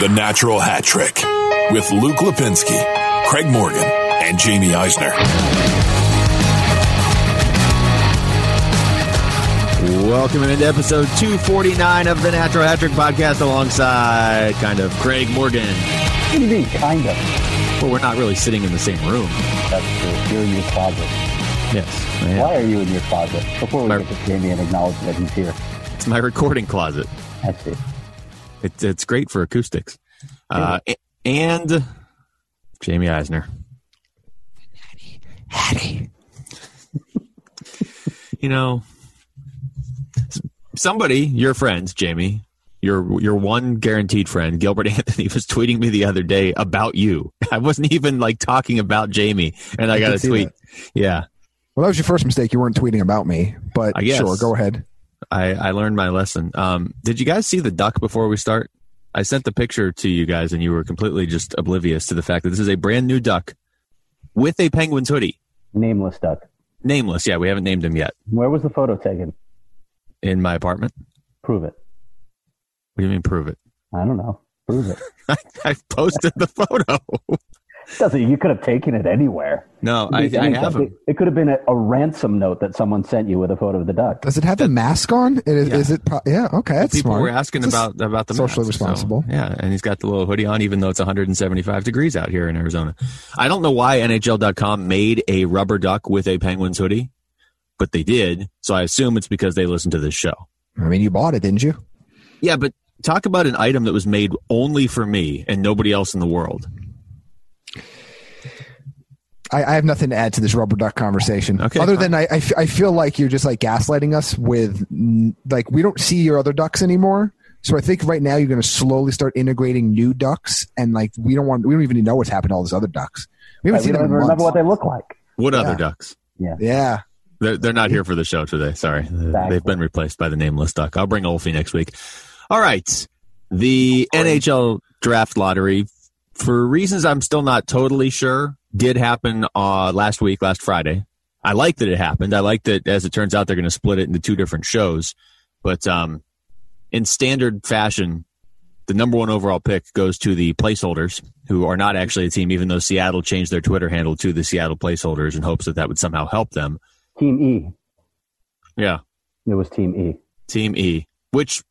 The Natural Hat Trick with Luke Lapinski, Craig Morgan, and Jaime Eisner. Welcome into episode 249 of the Natural Hat Trick podcast alongside kind of Craig Morgan. What do you mean, kind of? Well, we're not really sitting in the same room. That's true. You're in your closet. Yes. I am. Why are you in your closet? Before we My- get to Jaime and acknowledge that he's here. It's my recording closet. I see. It's it's great for acoustics. Uh, and Jaime Eisner. Hattie. Hattie. you know, somebody, your friends, Jaime, your your one guaranteed friend, Gilbert Anthony, was tweeting me the other day about you. I wasn't even like talking about Jaime, and I I got a tweet. Yeah, Well, that was your first mistake. You weren't tweeting about me, but sure, go ahead. I, I learned my lesson. Um, did you guys see the duck before we start? I sent the picture to you guys, and you were completely just oblivious to the fact that this is a brand new duck with a penguin's hoodie. Nameless duck. Nameless. Yeah, we haven't named him yet. Where was the photo taken? In my apartment. Prove it. What do you mean, prove it? I don't know. Prove it. I, I posted the photo. Doesn't you could have taken it anywhere. No, I, It, I have it, it could have been a, a ransom note that someone sent you with a photo of the duck. Does it have a mask on? It is, Yeah. is it? Pro- yeah. Okay, that's People smart. were asking It's about about the socially mask, so, responsible. yeah, and he's got the little hoodie on, even though it's 175 degrees out here in Arizona. I don't know why NHL.com made a rubber duck with a penguin's hoodie, but they did. So I assume it's because they listened to this show. I mean, you bought it, didn't you? Yeah, but talk about an item that was made only for me and nobody else in the world. I, I have nothing to add to this rubber duck conversation. Okay, Other fine. than I, I, f- I feel like you're just like gaslighting us with like we don't see your other ducks anymore. So I think right now you're going to slowly start integrating new ducks, and like we don't want we don't even know what's happened to all these other ducks. We haven't Right, seen don't them even remember months. what they look like. What other ducks? Yeah, yeah. They're, they're not here for the show today. Sorry. They've been replaced by the nameless duck. I'll bring Olfie next week. All right. The NHL draft lottery, for reasons I'm still not totally sure, did happen uh, last week, last Friday. I like that it happened. I like that, as it turns out, they're going to split it into two different shows. But um, in standard fashion, the number one overall pick goes to the placeholders, who are not actually a team, even though Seattle changed their Twitter handle to the Seattle placeholders in hopes that that would somehow help them. Team E. Yeah. It was Team E. Team E, which,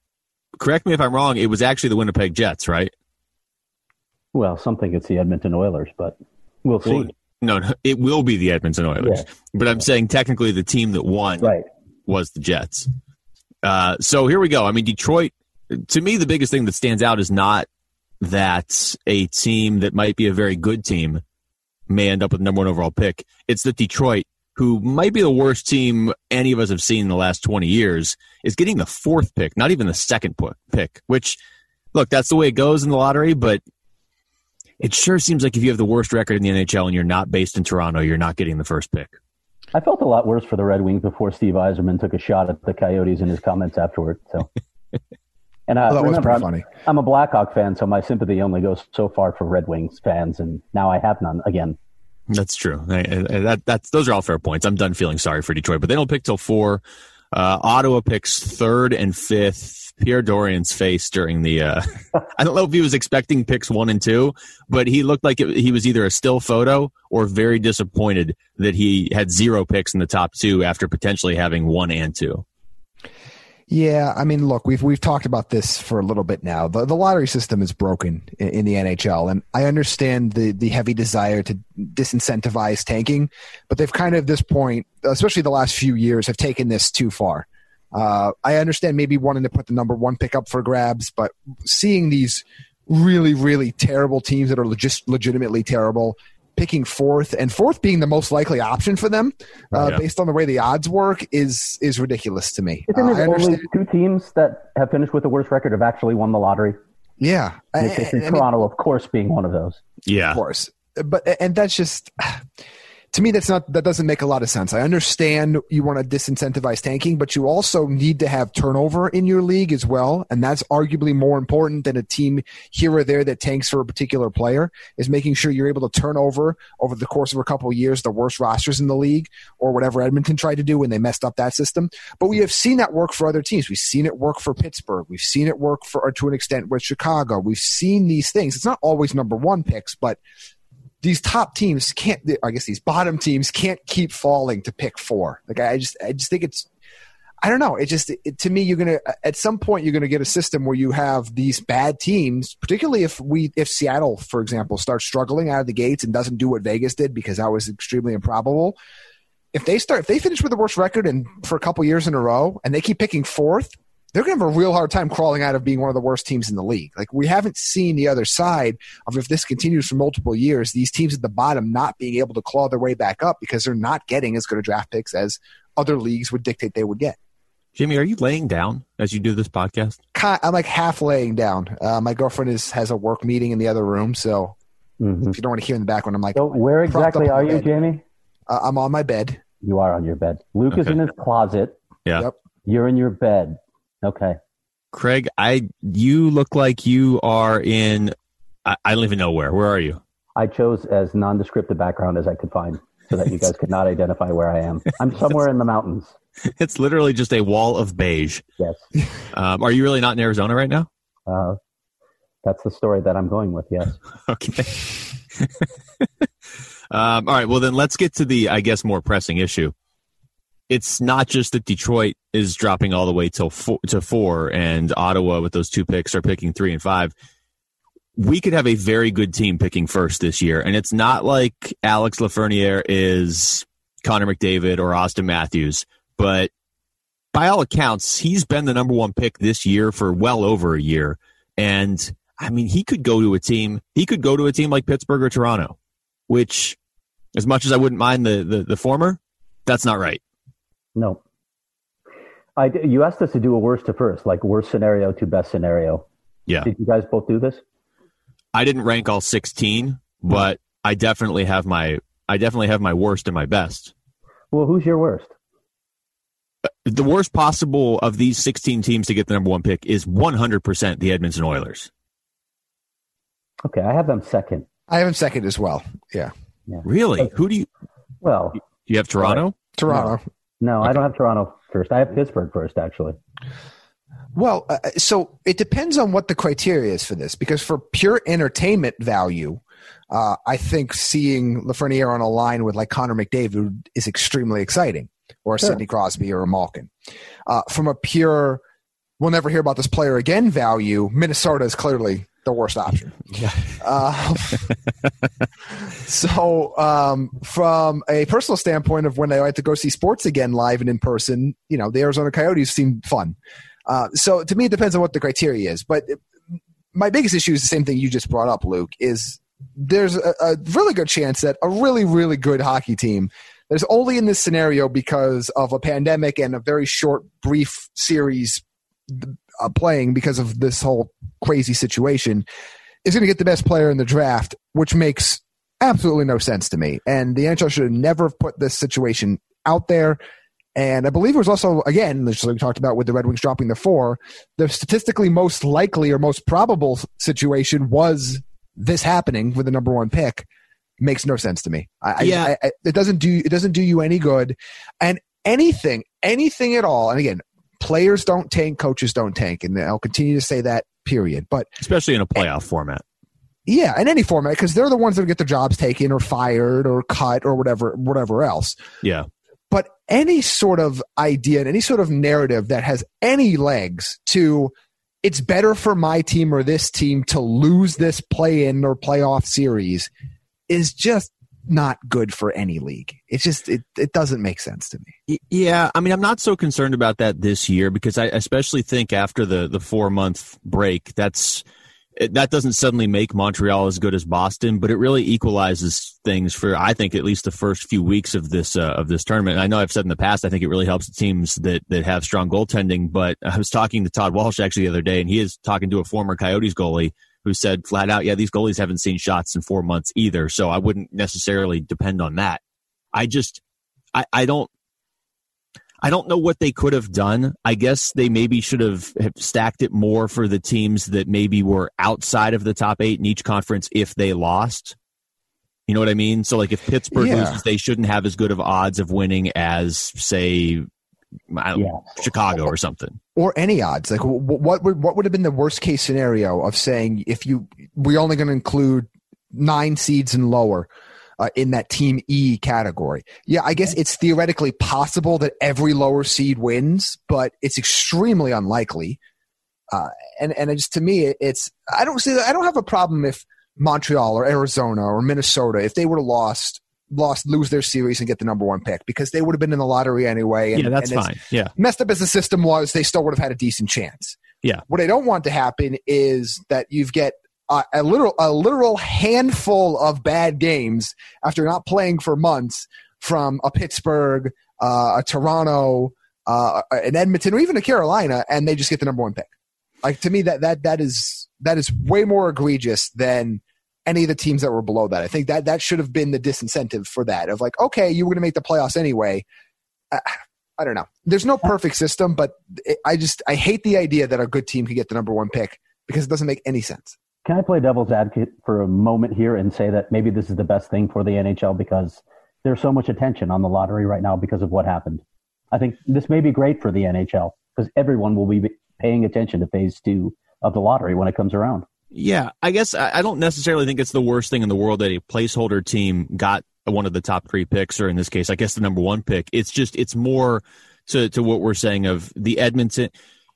correct me if I'm wrong, it was actually the Winnipeg Jets, right? Well, something it's the Edmonton Oilers, but we'll see. Well, no, no, it will be the Edmonton Oilers. Yeah. But I'm saying technically the team that won right. was the Jets. Uh, so here we go. I mean, Detroit, to me, the biggest thing that stands out is not that a team that might be a very good team may end up with number one overall pick. It's that Detroit, who might be the worst team any of us have seen in the last 20 years, is getting the fourth pick, not even the second pick, which, look, that's the way it goes in the lottery, but it sure seems like if you have the worst record in the NHL and you're not based in Toronto, you're not getting the first pick. I felt a lot worse for the Red Wings before Steve Yzerman took a shot at the Coyotes in his comments afterward. So, and I Well, that was remember, pretty I'm, funny. I'm a Blackhawk fan, so my sympathy only goes so far for Red Wings fans, and now I have none again. That's true. I, I, that, that's those are all fair points. I'm done feeling sorry for Detroit, but they don't pick till four. Uh, Ottawa picks third and fifth. Pierre Dorion's face during the. Uh, I don't know if he was expecting picks one and two, but he looked like it, he was either a still photo or very disappointed that he had zero picks in the top two after potentially having one and two. Yeah, I mean, look, we've we've talked about this for a little bit now. The the lottery system is broken in, in the NHL, and I understand the the heavy desire to disincentivize tanking, but they've kind of at this point, especially the last few years, have taken this too far. Uh, I understand maybe wanting to put the number one pick up for grabs, but seeing these really really terrible teams that are just legitimately terrible picking fourth and fourth being the most likely option for them uh, Yeah. based on the way the odds work is is ridiculous to me. Isn't Uh, it I only understand. two teams that have finished with the worst record have actually won the lottery? Yeah, I- And it's- I- it's I mean, Toronto, of course, being one of those. Yeah, of course, but and that's just to me that's not that doesn't make a lot of sense. I understand you want to disincentivize tanking, but you also need to have turnover in your league as well, and that's arguably more important than a team here or there that tanks for a particular player. Is making sure you're able to turn over over the course of a couple of years the worst rosters in the league, or whatever Edmonton tried to do when they messed up that system. But we have seen that work for other teams. We've seen it work for Pittsburgh. We've seen it work for, or to an extent, with Chicago. We've seen these things. It's not always number one picks, but these top teams can't i guess these bottom teams can't keep falling to pick four. Like i just i just think it's i don't know. It just it, to me you're gonna at some point you're gonna get a system where you have these bad teams particularly if we if seattle for example starts struggling out of the gates and doesn't do what vegas did because that was extremely improbable. If they start if they finish with the worst record and for a couple years in a row and they keep picking fourth they're going to have a real hard time crawling out of being one of the worst teams in the league. Like we haven't seen the other side of if this continues for multiple years, these teams at the bottom not being able to claw their way back up because they're not getting as good a draft picks as other leagues would dictate they would get. Jimmy, are you laying down as you do this podcast? I'm like half laying down. Uh, my girlfriend is has a work meeting in the other room, so mm-hmm. if you don't want to hear in the background, I'm like, so where exactly are you, Jaime? Uh, I'm on my bed. You are on your bed. Luke okay. is in his closet. Yeah. Yep. You're in your bed. Okay. Craig, I you look like you are in. I, I don't even know where. Where are you? I chose as nondescript a background as I could find, so that you guys could not identify where I am. I'm somewhere in the mountains. It's literally just a wall of beige. Yes. Um, are you really not in Arizona right now? Uh, that's the story that I'm going with. Yes. okay. um, all right. Well, then let's get to the, I guess, more pressing issue it's not just that Detroit is dropping all the way till four, to four, and Ottawa with those two picks are picking three and five. We could have a very good team picking first this year, and it's not like Alex Lafreniere is Connor McDavid or Auston Matthews, but by all accounts, he's been the number one pick this year for well over a year, and I mean, he could go to a team. He could go to a team like Pittsburgh or Toronto, which, as much as I wouldn't mind the the, the former, that's not right. No. I, you asked us to do a worst to first, like worst scenario to best scenario. Yeah. Did you guys both do this? I didn't rank all 16, but I definitely have my I definitely have my worst and my best. Well, who's your worst? Uh, the worst possible of these 16 teams to get the number 1 pick is 100% the Edmonton Oilers. Okay, I have them second. I have them second as well. Yeah. yeah. Really? Who do you Well, do you have Toronto? Toronto. No, okay. I don't have Toronto first. I have Pittsburgh first, actually. Well, uh, so it depends on what the criteria is for this, because for pure entertainment value, uh, I think seeing Lafreniere on a line with like Connor McDavid is extremely exciting, or sure. Sidney Crosby or a Malkin. Uh, from a pure, we'll never hear about this player again value, Minnesota is clearly the worst option. Yeah. Uh, so, um, from a personal standpoint of when I like to go see sports again live and in person, you know, the Arizona Coyotes seem fun. Uh, so to me, it depends on what the criteria is. But my biggest issue is the same thing you just brought up, Luke. Is there's a, a really good chance that a really, really good hockey team there's only in this scenario because of a pandemic and a very short, brief series uh, playing because of this whole crazy situation is going to get the best player in the draft, which makes absolutely no sense to me. And the NHL should have never put this situation out there. And I believe it was also, again, just like we talked about with the Red Wings dropping the four, the statistically most likely or most probable situation was this happening with the number one pick. Makes no sense to me. I, yeah. I, I, it doesn't do it doesn't do you any good. And anything, anything at all. And again, players don't tank, coaches don't tank, and I'll continue to say that. Period. But especially in a playoff and, format. Yeah, in any format, because they're the ones that get their jobs taken or fired or cut or whatever, whatever else. Yeah. But any sort of idea and any sort of narrative that has any legs to it's better for my team or this team to lose this play in or playoff series is just not good for any league. It's just it, it doesn't make sense to me. Yeah, I mean, I'm not so concerned about that this year because I especially think after the the four month break, that's that doesn't suddenly make Montreal as good as Boston, but it really equalizes things for I think at least the first few weeks of this uh, of this tournament. I know I've said in the past I think it really helps teams that that have strong goaltending, but I was talking to Todd Walsh actually the other day, and he is talking to a former Coyotes goalie who said flat out, yeah, these goalies haven't seen shots in four months either. So I wouldn't necessarily depend on that. I just, I, I don't, I don't know what they could have done. I guess they maybe should have, have stacked it more for the teams that maybe were outside of the top eight in each conference if they lost. You know what I mean? So, like, if Pittsburgh yeah. loses, they shouldn't have as good of odds of winning as, say, yeah. Chicago or something, or any odds. Like, what would what would have been the worst case scenario of saying if you we're only going to include nine seeds and lower uh, in that Team E category? Yeah, I guess it's theoretically possible that every lower seed wins, but it's extremely unlikely. Uh, and and just to me, it's I don't see I don't have a problem if Montreal or Arizona or Minnesota if they would have lost lost lose their series and get the number one pick because they would have been in the lottery anyway. And, yeah, that's fine. Yeah, messed up as the system was, they still would have had a decent chance. Yeah. What I don't want to happen is that you get uh, a literal a literal handful of bad games after not playing for months from a Pittsburgh, uh, a Toronto, uh, an Edmonton, or even a Carolina, and they just get the number one pick. Like to me, that that that is that is way more egregious than any of the teams that were below that. I think that that should have been the disincentive for that of like, okay, you were going to make the playoffs anyway. I, I don't know. There's no perfect system, but it, I just I hate the idea that a good team could get the number one pick because it doesn't make any sense. Can I play devil's advocate for a moment here and say that maybe this is the best thing for the NHL because there's so much attention on the lottery right now because of what happened. I think this may be great for the NHL because everyone will be paying attention to phase two of the lottery when it comes around. Yeah, I guess I don't necessarily think it's the worst thing in the world that a placeholder team got one of the top three picks, or in this case, I guess the number one pick. It's just it's more to to what we're saying of the Edmonton.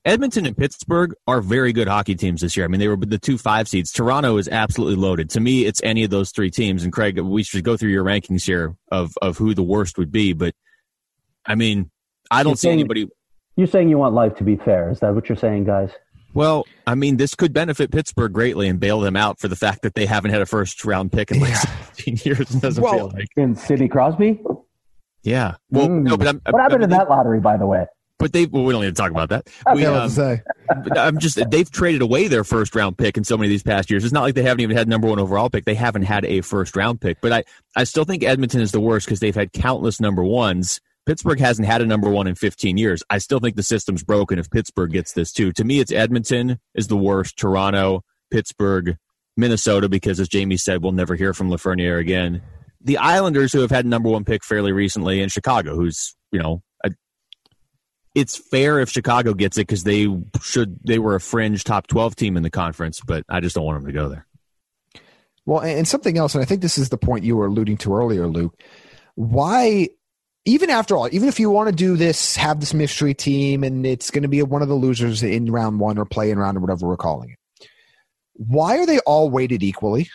Edmonton and Pittsburgh are very good hockey teams this year. I mean, they were the two five seeds. Toronto is absolutely loaded. To me, it's any of those three teams. And Craig, we should go through your rankings here of of who the worst would be. But I mean, I don't you're see saying, anybody. You're saying you want life to be fair. Is that what you're saying, guys? Well, I mean, this could benefit Pittsburgh greatly and bail them out for the fact that they haven't had a first round pick in like yeah. 17 years. Doesn't well, feel like in Sidney Crosby. Yeah. Well, mm. no, but I'm, what happened I mean, in that lottery, by the way? But they well, we don't need to talk about that. We, um, say. I'm just they've traded away their first round pick in so many of these past years. It's not like they haven't even had number one overall pick. They haven't had a first round pick. But I I still think Edmonton is the worst because they've had countless number ones Pittsburgh hasn't had a number one in 15 years. I still think the system's broken if Pittsburgh gets this too. To me, it's Edmonton is the worst, Toronto, Pittsburgh, Minnesota, because as Jaime said, we'll never hear from Lafreniere again. The Islanders, who have had number one pick fairly recently, and Chicago, who's, you know, a, it's fair if Chicago gets it because they should, they were a fringe top 12 team in the conference, but I just don't want them to go there. Well, and something else, and I think this is the point you were alluding to earlier, Luke. Why even after all, even if you want to do this, have this mystery team, and it's going to be one of the losers in round one or play in round or whatever we're calling it. Why are they all weighted equally?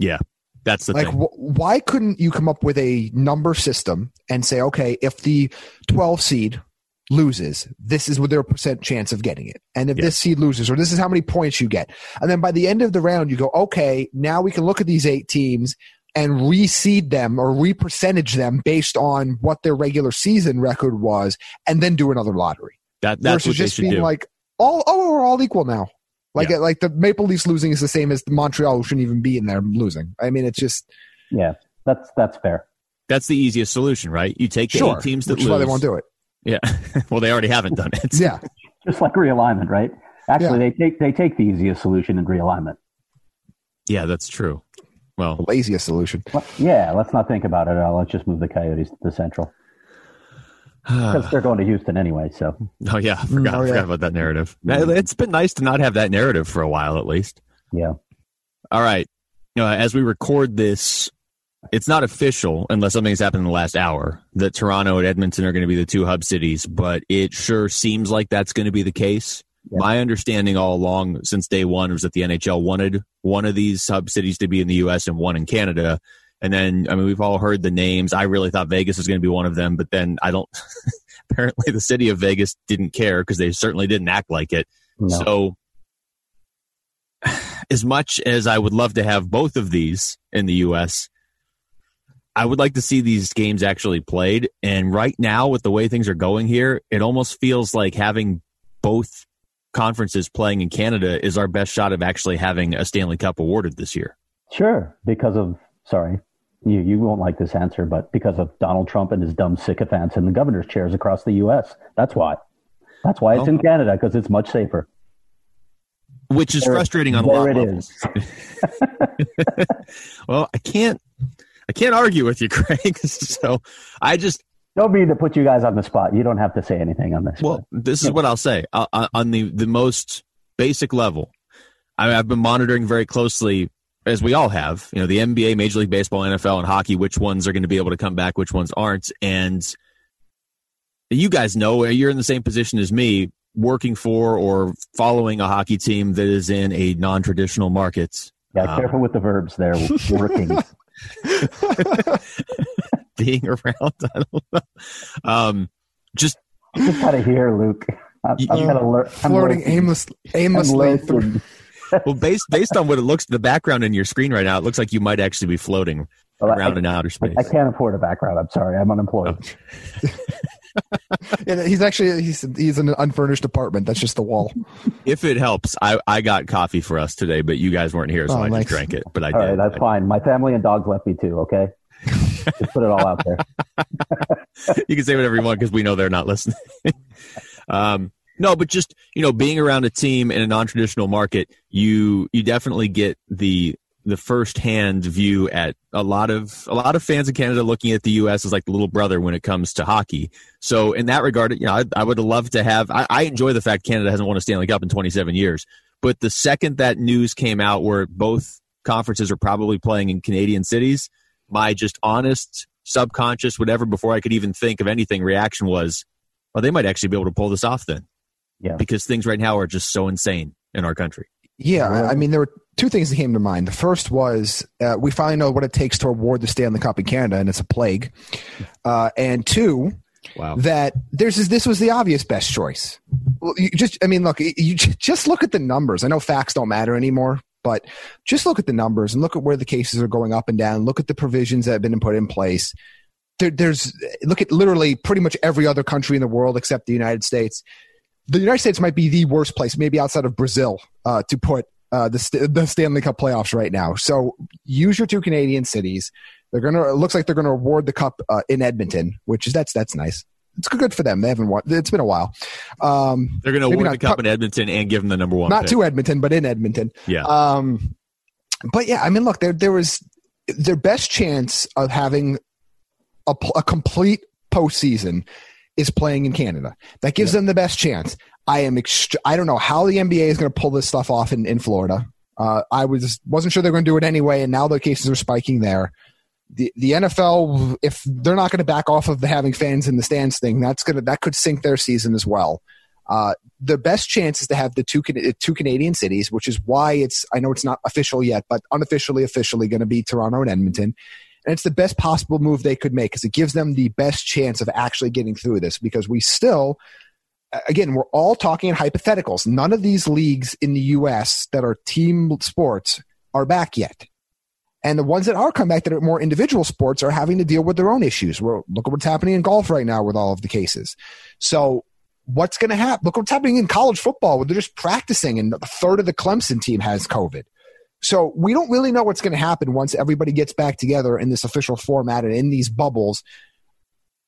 Yeah, that's the like. Thing. Wh- why couldn't you come up with a number system and say, okay, if the 12 seed loses, this is what their percent chance of getting it, and if this seed loses, or this is how many points you get, and then by the end of the round, you go, okay, now we can look at these eight teams and reseed them or repercentage them based on what their regular season record was, and then do another lottery. That that's versus just being do. like all oh we're all equal now. Like yeah. like the Maple Leafs losing is the same as the Montreal who shouldn't even be in there losing. I mean, it's just yeah, that's that's fair. That's the easiest solution, right? You take the sure, eight teams that which lose. why they won't do it. Yeah, well, they already haven't done it. yeah, just like realignment, right? Actually, yeah. they take they take the easiest solution in realignment. Yeah, that's true. Well, the laziest solution. Well, yeah, let's not think about it. Let's just move the Coyotes to the Central. Because they're going to Houston anyway. So. Oh yeah, I forgot, mm, oh, yeah. forgot about that narrative. It's been nice to not have that narrative for a while, at least. Yeah. All right. You know, as we record this, it's not official unless something's happened in the last hour that Toronto and Edmonton are going to be the two hub cities, but it sure seems like that's going to be the case. Yeah. My understanding all along since day one was that the NHL wanted one of these sub cities to be in the U.S. and one in Canada. And then, I mean, we've all heard the names. I really thought Vegas was going to be one of them, but then I don't. apparently, the city of Vegas didn't care because they certainly didn't act like it. No. So, as much as I would love to have both of these in the U.S., I would like to see these games actually played. And right now, with the way things are going here, it almost feels like having both conferences playing in Canada is our best shot of actually having a Stanley Cup awarded this year. Sure, because of sorry, you, you won't like this answer, but because of Donald Trump and his dumb sycophants in the governor's chairs across the U.S. That's why. That's why it's oh. in Canada because it's much safer. Which is there, frustrating on a lot of levels. well, I can't. I can't argue with you, Craig. so I just don't mean to put you guys on the spot. You don't have to say anything on this. Well, this is what I'll say uh, uh, on the the most basic level. I have been monitoring very closely as we all have, you know, the NBA, Major League Baseball, NFL, and hockey, which ones are going to be able to come back, which ones aren't. And you guys know you're in the same position as me, working for or following a hockey team that is in a non traditional market. Yeah, um, careful with the verbs there. Working. Being around, I don't know. Um, just, just kind of here, Luke. I'm, I'm kind of lear- flirting aimlessly, aimlessly through well, based based on what it looks, the background in your screen right now, it looks like you might actually be floating well, around I, in outer space. I, I, can't afford a background. I'm sorry, I'm unemployed. Oh. yeah, he's actually he's he's in an unfurnished apartment. That's just the wall. If it helps, I I got coffee for us today, but you guys weren't here, so oh, I nice. just drank it. But I all did. Right, that's I fine. My family and dogs left me too. Okay. Just put it all out there. you can say whatever you want because we know they're not listening. um, no, but just you know, being around a team in a non-traditional market, you you definitely get the the first-hand view at a lot of a lot of fans in Canada looking at the U.S. as like the little brother when it comes to hockey. So in that regard, you know, I, I would love to have. I, I enjoy the fact Canada hasn't won a Stanley Cup in 27 years. But the second that news came out, where both conferences are probably playing in Canadian cities, my just honest, subconscious, whatever, before I could even think of anything, reaction was, well, they might actually be able to pull this off then. Yeah. Because things right now are just so insane in our country. Yeah, I mean, there were two things that came to mind. The first was uh, we finally know what it takes to award the Stanley Cup in Canada, and it's a plague. Uh, and two, wow. that there's this was the obvious best choice. You just, I mean, look, you just look at the numbers. I know facts don't matter anymore, but just look at the numbers and look at where the cases are going up and down. Look at the provisions that have been put in place. There, there's look at literally pretty much every other country in the world except the United States the United States might be the worst place, maybe outside of Brazil, uh, to put uh, the the Stanley Cup playoffs right now. So use your two Canadian cities. They're gonna. It looks like they're gonna award the cup uh, in Edmonton, which is that's that's nice. It's good for them. They haven't won. It's been a while. Um, they're gonna award the cup, cup in Edmonton and give them the number one. Not pick. to Edmonton, but in Edmonton. Yeah. Um, but yeah, I mean, look, there there was their best chance of having a, a complete postseason is playing in Canada. That gives yeah. them the best chance. I am. Ext- I don't know how the NBA is going to pull this stuff off in, in Florida. Uh, I was wasn't sure they're going to do it anyway, and now the cases are spiking there. The the NFL, if they're not going to back off of the having fans in the stands thing, that's gonna that could sink their season as well. Uh, the best chance is to have the two two Canadian cities, which is why it's I know it's not official yet, but unofficially, officially going to be Toronto and Edmonton. And it's the best possible move they could make because it gives them the best chance of actually getting through this because we still, again, we're all talking in hypotheticals. None of these leagues in the U.S. that are team sports are back yet. And the ones that are come back that are more individual sports are having to deal with their own issues. Well, look at what's happening in golf right now with all of the cases. So what's going to happen? Look what's happening in college football where they're just practicing and a third of the Clemson team has COVID. So we don't really know what's going to happen once everybody gets back together in this official format and in these bubbles.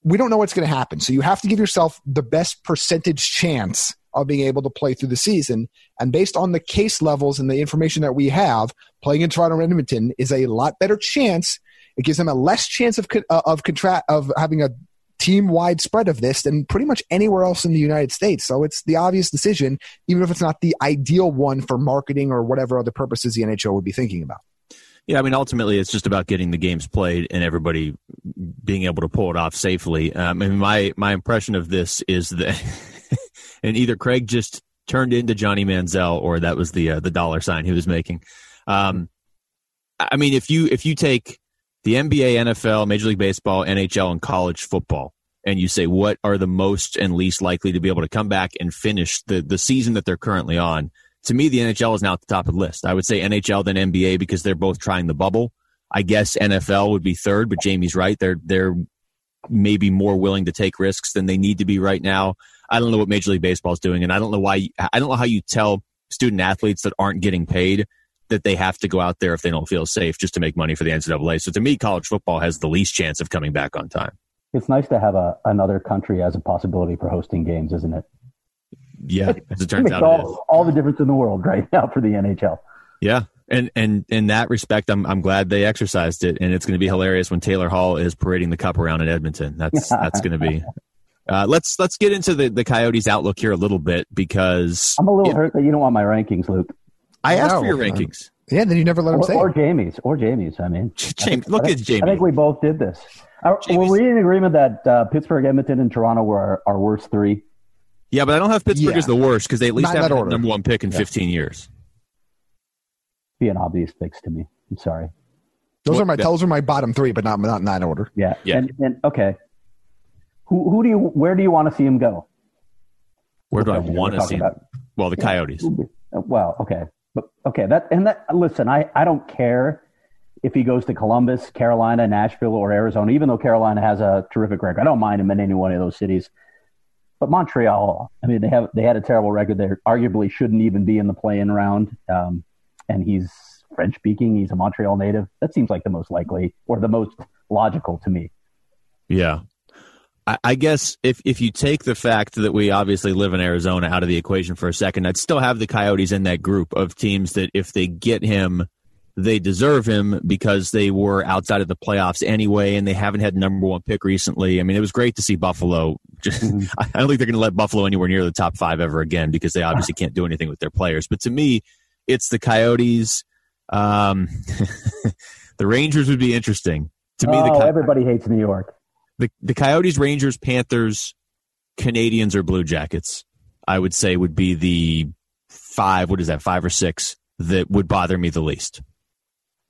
We don't know what's going to happen. So you have to give yourself the best percentage chance of being able to play through the season. And based on the case levels and the information that we have, playing in Toronto and Edmonton is a lot better chance. It gives them a less chance of uh, of contra- of having a team wide spread of this than pretty much anywhere else in the United States. So it's the obvious decision, even if it's not the ideal one for marketing or whatever other purposes the NHL would be thinking about. Yeah, I mean, ultimately, it's just about getting the games played and everybody being able to pull it off safely. Um, mean, my my impression of this is that, and either Craig just turned into Johnny Manziel or that was the uh, the dollar sign he was making. Um, I mean, if you if you take the NBA, NFL, Major League Baseball, NHL, and college football, and you say what are the most and least likely to be able to come back and finish the, the season that they're currently on, to me, the NHL is now at the top of the list. I would say NHL then NBA because they're both trying the bubble. I guess NFL would be third, but Jaime's right. They're they're maybe more willing to take risks than they need to be right now. I don't know what Major League Baseball is doing, and I don't know why. I don't know how you tell student athletes that aren't getting paid that they have to go out there if they don't feel safe just to make money for the NCAA. So to me, college football has the least chance of coming back on time. It's nice to have a, another country as a possibility for hosting games, isn't it? Yeah, as it turns it out, all, all the difference in the world right now for the NHL. Yeah, and and in that respect, I'm I'm glad they exercised it, and it's going to be hilarious when Taylor Hall is parading the cup around in Edmonton. That's that's going to be. Uh, let's let's get into the the Coyotes' outlook here a little bit because I'm a little it, hurt that you don't want my rankings, Luke. I asked for your rankings. Yeah, then you never let him or, say or it. Jaime's or Jaime's. I mean, Jaime, look I at think, Jaime. I think we both did this. Are, were we in agreement that uh, Pittsburgh, Edmonton, and Toronto were our, our worst three? Yeah, but I don't have Pittsburgh Yeah. as the worst because they at least Not have that the number one pick in 15 years. Being obvious picks to me. I'm sorry. Those What- are my yeah. those are my bottom three, but not not in that order. Yeah. Yeah. And, and okay. Who who do you where do you want to see him go? Where do I want to talking see? them? about- Well, the Coyotes. Well, okay, but okay. That and that. Listen, I I don't care if he goes to Columbus, Carolina, Nashville, or Arizona. Even though Carolina has a terrific record, I don't mind him in any one of those cities. But Montreal, I mean, they have they had a terrible record. They arguably shouldn't even be in the play-in round. Um, and he's French speaking. He's a Montreal native. That seems like the most likely or the most logical to me. Yeah. I, I guess if, if you take the fact that we obviously live in Arizona out of the equation for a second, I'd still have the Coyotes in that group of teams that if they get him, they deserve him because they were outside of the playoffs anyway, and they haven't had number one pick recently. I mean, it was great to see Buffalo. Just, I don't think they're going to let Buffalo anywhere near the top five ever again because they obviously can't do anything with their players. But to me, it's the Coyotes. Um, the Rangers would be interesting. To me, the oh, everybody hates New York. the the Coyotes, Rangers, Panthers, Canadiens, or Blue Jackets, I would say would be the five. What is that? Five or six that would bother me the least.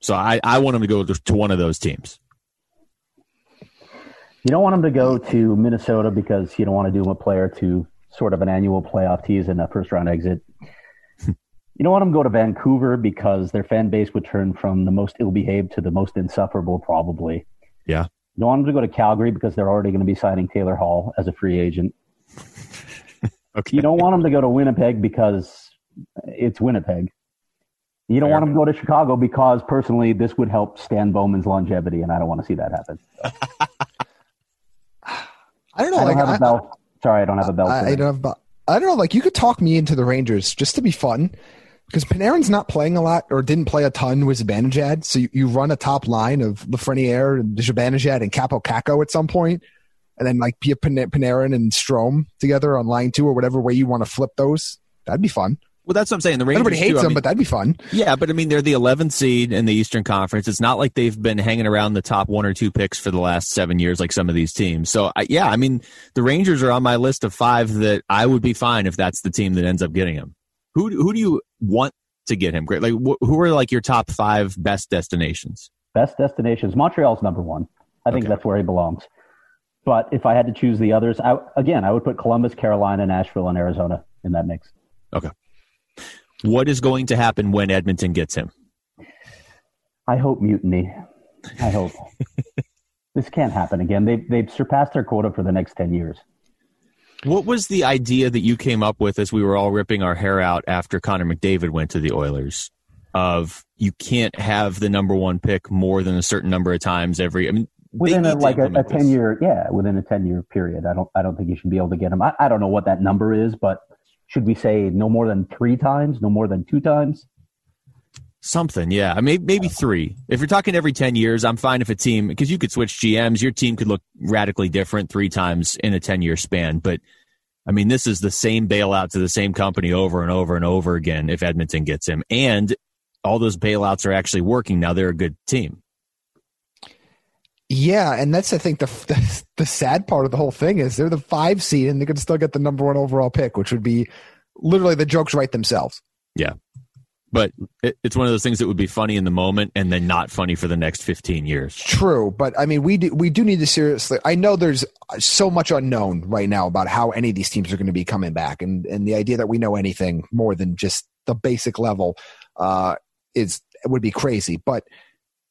So I, I want them to go to, to one of those teams. You don't want him to go to Minnesota because you don't want to do him a player to sort of an annual playoff tease and a first round exit. you don't want him to go to Vancouver because their fan base would turn from the most ill behaved to the most insufferable, probably. Yeah. You don't want him to go to Calgary because they're already going to be signing Taylor Hall as a free agent. Okay. You don't want him to go to Winnipeg because it's Winnipeg. You don't Fair. want him to go to Chicago because personally this would help Stan Bowman's longevity, and I don't want to see that happen. I don't know. I don't like have a I, belt. Sorry, I don't have a belt. I, I don't have. I don't know. Like you could talk me into the Rangers just to be fun, because Panarin's not playing a lot or didn't play a ton with Zibanejad. So you, you run a top line of Lafreniere, and Zibanejad, and Kaapo Kakko at some point, and then like Pia Pan- Panarin and Strome together on line two or whatever way you want to flip those. That'd be fun. Well, that's what I'm saying. The Rangers Everybody hates too, I them, mean- but that'd be fun. Yeah, but I mean, they're the 11th seed in the Eastern Conference. It's not like they've been hanging around the top one or two picks for the last seven years, like some of these teams. So, I, yeah, I mean, the Rangers are on my list of five that I would be fine if that's the team that ends up getting him. Who who do you want to get him? Great, like wh- who are like your top five best destinations? Best destinations. Montreal's number one. I think Okay. that's where he belongs. But if I had to choose the others, I, again, I would put Columbus, Carolina, Nashville, and Arizona in that mix. What is going to happen when Edmonton gets him? I hope mutiny. I hope. this can't happen again. They, they've surpassed their quota for the next 10 years. What was the idea that you came up with as we were all ripping our hair out after Connor McDavid went to the Oilers? Of you can't have the number one pick more than a certain number of times every. I mean, Within a, like a, a 10 year, yeah, within a 10 year period. I don't, I don't think you should be able to get him. I, I don't know what that number is, but should we say no more than three times, no more than two times? Something, yeah. I mean, maybe three. If you're talking every 10 years, I'm fine if a team, because you could switch GMs, your team could look radically different three times in a 10 year span. But I mean, this is the same bailout to the same company over and over and over again if Edmonton gets him. And all those bailouts are actually working now. They're a good team. Yeah, and that's I think the, the the sad part of the whole thing is they're the five seed and they could still get the number one overall pick, which would be literally the jokes write themselves. Yeah, but it, it's one of those things that would be funny in the moment and then not funny for the next 15 years. True, but I mean, we do, we do need to seriously. I know there's so much unknown right now about how any of these teams are going to be coming back, and and the idea that we know anything more than just the basic level uh, is would be crazy. But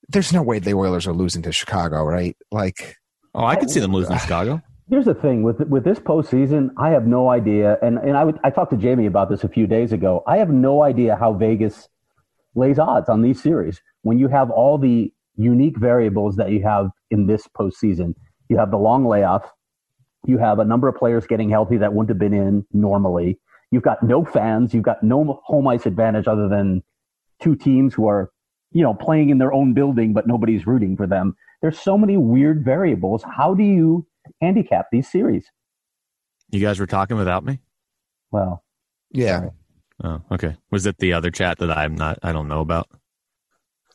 there's no way the Oilers are losing to Chicago, right? Like, Oh, I could see them losing to Chicago. Here's the thing with with this postseason, I have no idea, and and I would I talked to Jaime about this a few days ago. I have no idea how Vegas lays odds on these series. When you have all the unique variables that you have in this postseason, you have the long layoff, you have a number of players getting healthy that wouldn't have been in normally. You've got no fans. You've got no home ice advantage other than two teams who are, you know, playing in their own building, but nobody's rooting for them. There's so many weird variables. How do you handicap these series? You guys were talking without me? Well, Yeah. Oh, okay. Was it the other chat that I'm not, I don't know about?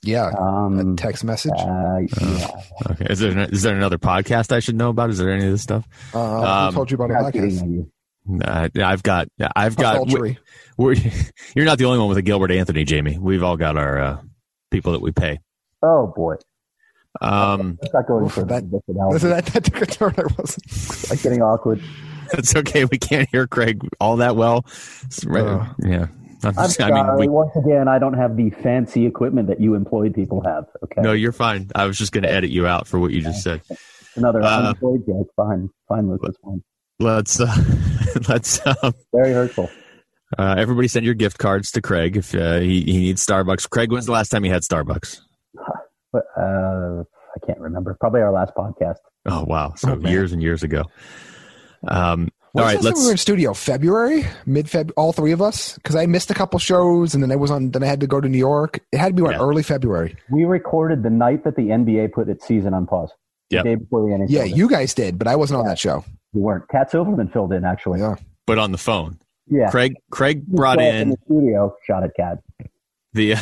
Yeah. um, a text message. uh, yeah. Okay. Is there, is there another podcast I should know about? Is there any of this stuff? Uh, um, who told you about a I'm not kidding podcast? Uh, I've got, I've got, Adultery. we're, you're not the only one with a Gilbert Anthony, Jaime. We've all got our uh, people that we pay. Oh boy, Um, let's not go Oof, into that- this Listen, that, that took a turn I wasn't. Like getting awkward. it's okay. We can't hear Craig all that well. Right- Uh. yeah. I'm I'm just- I sorry. mean, we, Once again, I don't have the fancy equipment that you employed people have. Okay, no, you're fine. I was just going to edit you out for what you just said. another uh, unemployed joke. Fine, fine, Luke. That's fine. Let's, uh, let's, um, Very hurtful. Uh, everybody send your gift cards to Craig if uh, he, he needs Starbucks. Craig, when's the last time you had Starbucks? Uh, I can't remember. Probably our last podcast. Oh, wow. So Oh, years and years ago. Um, When all was the last time let's, we were in studio February, mid Feb, all three of us, because I missed a couple shows and then I was on. Then I had to go to New York. It had to be what Yeah. early February. We recorded the night that the NBA put its season on pause. Yeah. The day before the NHL. Yeah, you guys did, but I wasn't on that show. You weren't. Cat Silverman filled in actually. Yeah. but on the phone. Yeah. Craig, Craig brought showed in the studio. Shot at Cat. the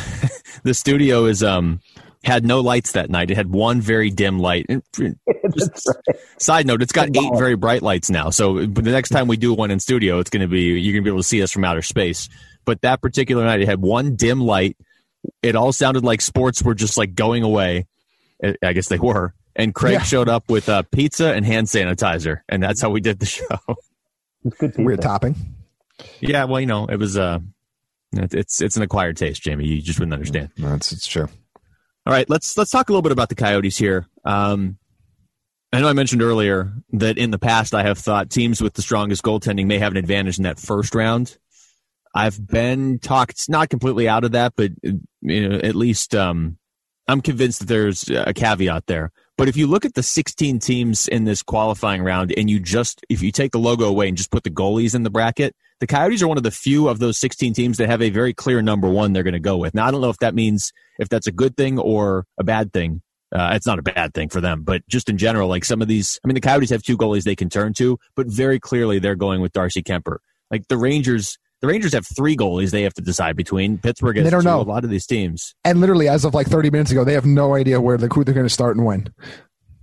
the studio is um had no lights that night. It had one very dim light. And That's right. Side note: It's got eight very bright lights now. So but the next time we do one in studio, it's going to be you're going to be able to see us from outer space. But that particular night, it had one dim light. It all sounded like sports were just like going away. I- I guess they were. And Craig Yeah. showed up with uh, pizza and hand sanitizer, and that's how we did the show. It's good pizza. Weird topping. Yeah, well, you know, it was uh, it's it's an acquired taste, Jaime. You just wouldn't understand. No, it's, it's true. All right, let's let's talk a little bit about the Coyotes here. Um, I know I mentioned earlier that in the past I have thought teams with the strongest goaltending may have an advantage in that first round. I've been talked not completely out of that, but you know, at least um, I'm convinced that there's a caveat there. But if you look at the 16 teams in this qualifying round, and you just if you take the logo away and just put the goalies in the bracket, the Coyotes are one of the few of those 16 teams that have a very clear number one they're going to go with. Now I don't know if that means if that's a good thing or a bad thing. Uh, it's not a bad thing for them, but just in general, like some of these, I mean, the Coyotes have two goalies they can turn to, but very clearly they're going with Darcy Kuemper. Like the Rangers, the Rangers have three goalies they have to decide between. Pittsburgh has They don't two, know. a lot of these teams. And literally, as of like 30 minutes ago, they have no idea where the who they're going to start and when.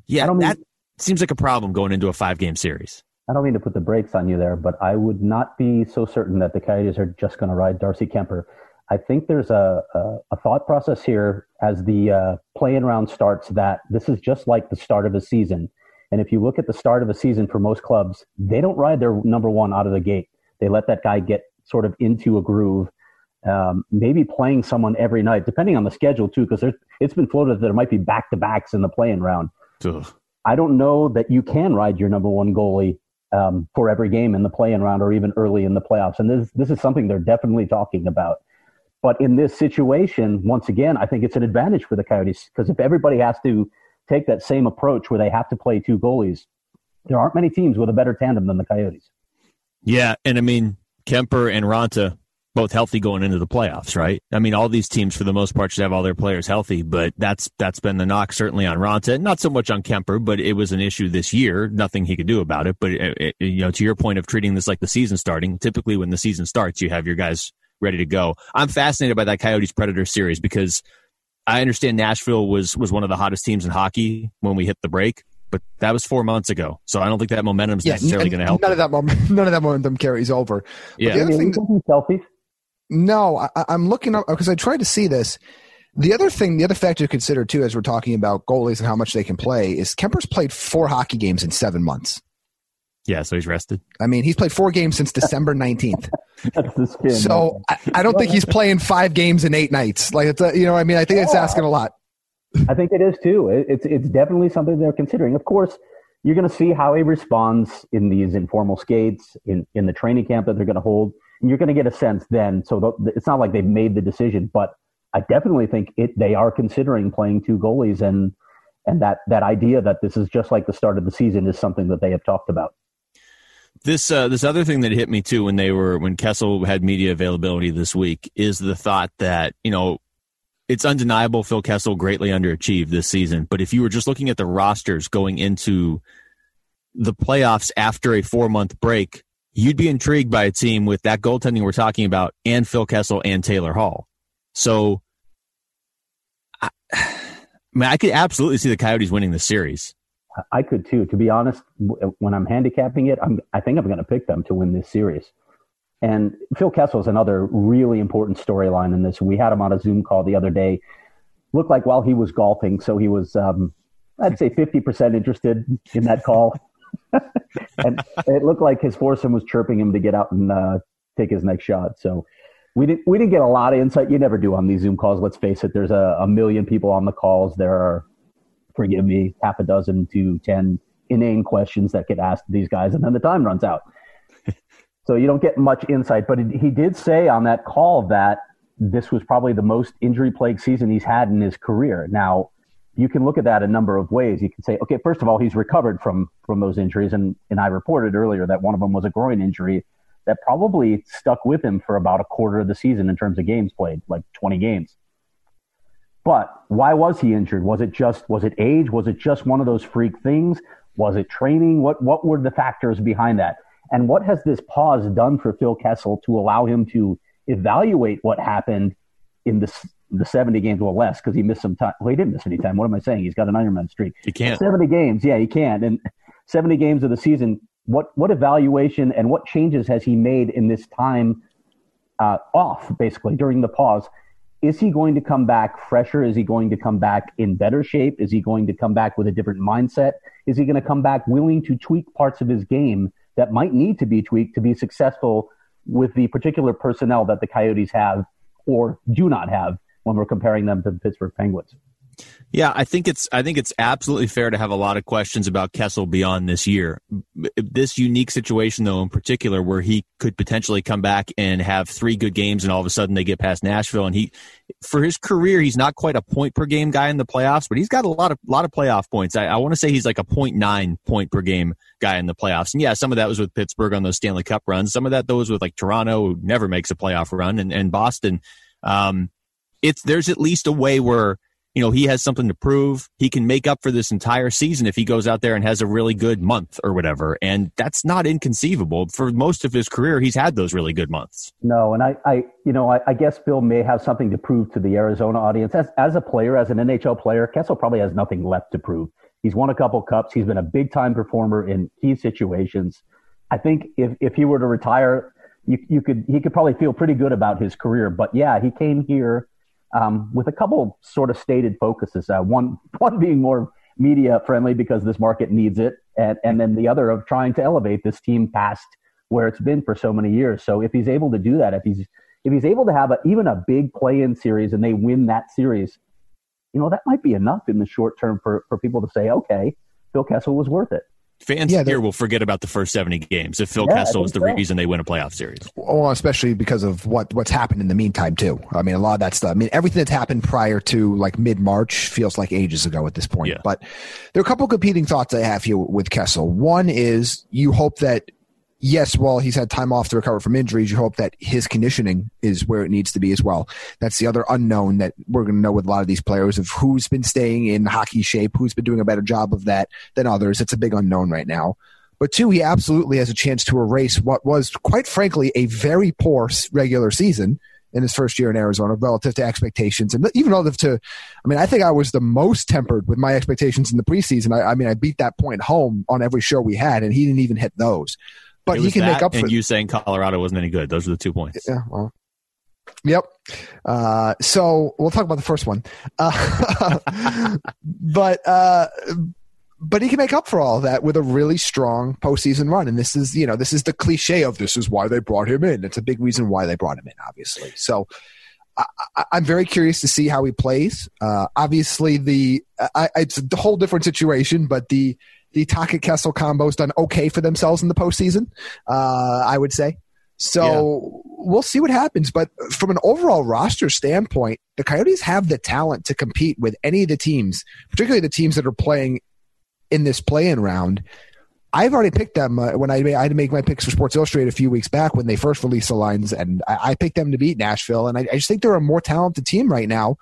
Yeah, I don't mean- that seems like a problem going into a five game series. I don't mean to put the brakes on you there, but I would not be so certain that the Coyotes are just going to ride Darcy Kuemper. I think there's a, a, a thought process here as the uh, play-in round starts that this is just like the start of a season. And if you look at the start of a season for most clubs, they don't ride their number one out of the gate. They let that guy get sort of into a groove. Um, maybe playing someone every night, depending on the schedule too, because it's been floated that there might be back to backs in the play-in round. Ugh. I don't know that you can ride your number one goalie um, for every game in the play-in round or even early in the playoffs. And this this is something they're definitely talking about. But in this situation, once again, I think it's an advantage for the Coyotes because if everybody has to take that same approach where they have to play two goalies, there aren't many teams with a better tandem than the Coyotes. Yeah, and I mean Kuemper and Raanta both healthy going into the playoffs, right? I mean, all these teams for the most part should have all their players healthy, but that's that's been the knock certainly on Raanta, not so much on Kuemper, but it was an issue this year. Nothing he could do about it. But it, it, you know, to your point of treating this like the season starting, typically when the season starts, you have your guys ready to go. I'm fascinated by that Coyotes Predator series because I understand Nashville was was one of the hottest teams in hockey when we hit the break. But that was four months ago, so I don't think that momentum is necessarily going to help. None of that moment, none of that momentum carries over. yeah, the other Maybe thing we selfies. No, I, I'm looking up because I tried to see this. The other thing, the other factor to consider too, as we're talking about goalies and how much they can play, is Kuemper's played four hockey games in seven months. yeah. So he's rested. I mean, he's played four games since December 19th. That's the spin. So I, I don't think he's playing five games in eight nights. Like, it's a, you know, I mean, I think it's asking a lot. I think it is too. It- It's it's definitely something they're considering. Of course, you're going to see how he responds in these informal skates in in the training camp that they're going to hold, and you're going to get a sense then. So it's not like they've made the decision, but I definitely think it they are considering playing two goalies and and that that idea that this is just like the start of the season is something that they have talked about. This uh, this other thing that hit me too when they were when Kessel had media availability this week is the thought that you know it's undeniable Phil Kessel greatly underachieved this season, but if you were just looking at the rosters going into the playoffs after a four month break, you'd be intrigued by a team with that goaltending we're talking about and Phil Kessel and Taylor Hall. So, I, mean, I could absolutely see the Coyotes winning the series. I could too. To be honest, when I'm handicapping it, I'm, I think I'm going to pick them to win this series. And Phil Kessel is another really important storyline in this. We had him on a Zoom call the other day. Looked like while he was golfing, so he was, um, I'd say, 50% interested in that call. and it looked like his foursome was chirping him to get out and uh, take his next shot. So we didn't we didn't get a lot of insight. You never do on these Zoom calls. Let's face it. There's a, a million people on the calls. There are, forgive me, half a dozen to ten inane questions that get asked these guys, and then the time runs out. so you don't get much insight. But he did say on that call that this was probably the most injury plagued season he's had in his career. Now you can look at that a number of ways. You can say, okay, first of all, he's recovered from from those injuries, and and I reported earlier that one of them was a groin injury that probably stuck with him for about a quarter of the season in terms of games played, like 20 games. But why was he injured? Was it just was it age? Was it just one of those freak things? Was it training? What what were the factors behind that? And what has this pause done for Phil Kessel to allow him to evaluate what happened in this the 70 games or less because he missed some time. Well, he didn't miss any time. What am I saying? He's got an Ironman streak. He can't. 70 games. Yeah, he can. And 70 games of the season. What what evaluation and what changes has he made in this time uh, off, basically during the pause? Is he going to come back fresher? Is he going to come back in better shape? Is he going to come back with a different mindset? Is he going to come back willing to tweak parts of his game that might need to be tweaked to be successful with the particular personnel that the Coyotes have or do not have when we're comparing them to the Pittsburgh Penguins. Yeah, I think it's I think it's absolutely fair to have a lot of questions about Kessel beyond this year. This unique situation though in particular where he could potentially come back and have three good games and all of a sudden they get past Nashville and he for his career he's not quite a point per game guy in the playoffs, but he's got a lot of lot of playoff points. I, I want to say he's like a 0.9 point per game guy in the playoffs. And yeah, some of that was with Pittsburgh on those Stanley Cup runs. Some of that though was with like Toronto who never makes a playoff run and, and Boston. Um, it's there's at least a way where you know he has something to prove. He can make up for this entire season if he goes out there and has a really good month or whatever, and that's not inconceivable. For most of his career, he's had those really good months. No, and I, I you know, I, I guess Bill may have something to prove to the Arizona audience as as a player, as an NHL player. Kessel probably has nothing left to prove. He's won a couple cups. He's been a big time performer in key situations. I think if if he were to retire, you you could he could probably feel pretty good about his career. But yeah, he came here um, with a couple sort of stated focuses. Uh, one one being more media friendly because this market needs it, and and then the other of trying to elevate this team past where it's been for so many years. So if he's able to do that, if he's if he's able to have a, even a big play-in series and they win that series, you know that might be enough in the short term for for people to say, okay, Phil Kessel was worth it. Fans yeah, here will forget about the first 70 games if Phil yeah, Kessel is the so. reason they win a playoff series. Well, especially because of what what's happened in the meantime too. I mean, a lot of that stuff. I mean, everything that's happened prior to like mid March feels like ages ago at this point. Yeah. But there are a couple competing thoughts I have here with Kessel. One is you hope that yes, while he's had time off to recover from injuries, you hope that his conditioning is where it needs to be as well. That's the other unknown that we're going to know with a lot of these players of who's been staying in hockey shape, who's been doing a better job of that than others. It's a big unknown right now. But two, he absolutely has a chance to erase what was, quite frankly, a very poor regular season in his first year in Arizona relative to expectations and even relative to, I mean, I think I was the most tempered with my expectations in the preseason. I, I mean, I beat that point home on every show we had, and he didn't even hit those but he can make up for and you saying Colorado wasn't any good. Those are the two points. Yeah. Well. Yep. Uh, so we'll talk about the first one, uh, but uh, but he can make up for all of that with a really strong postseason run. And this is you know this is the cliche of this is why they brought him in. It's a big reason why they brought him in, obviously. So I, am very curious to see how he plays. Uh, obviously, the I, it's a whole different situation, but the the Tocchet Kessel combo's done okay for themselves in the postseason. Uh, I would say. So yeah. we'll see what happens. But from an overall roster standpoint, the Coyotes have the talent to compete with any of the teams, particularly the teams that are playing in this play-in round. I've already picked them uh, when I, I, had to make my picks for Sports Illustrated a few weeks back when they first released the lines, and I, I picked them to beat Nashville. And I, I just think they're a more talented team right now.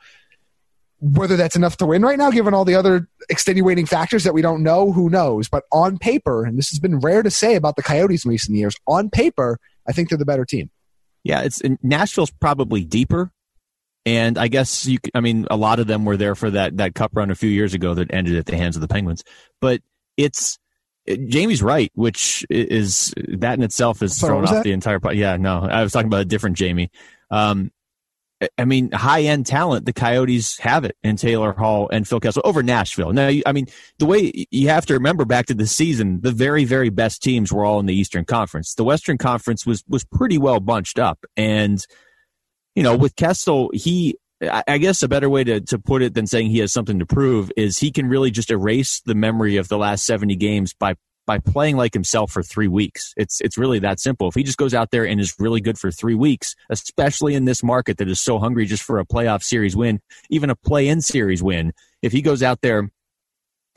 Whether that's enough to win right now, given all the other extenuating factors that we don't know, who knows? But on paper, and this has been rare to say about the Coyotes in recent years, on paper, I think they're the better team. Yeah, it's Nashville's probably deeper, and I guess you. I mean, a lot of them were there for that that cup run a few years ago that ended at the hands of the Penguins. But it's it, Jaime's right, which is that in itself is Sorry, thrown off that? the entire. Yeah, no, I was talking about a different Jamie. Um, I mean, high end talent, the Coyotes have it in Taylor Hall and Phil Kessel over Nashville. Now, I mean, the way you have to remember back to the season, the very, very best teams were all in the Eastern Conference. The Western Conference was was pretty well bunched up, and you know, with Kessel, he. I guess a better way to, to put it than saying he has something to prove is he can really just erase the memory of the last 70 games by by playing like himself for three weeks. It's it's really that simple. If he just goes out there and is really good for three weeks, especially in this market that is so hungry just for a playoff series win, even a play-in series win, if he goes out there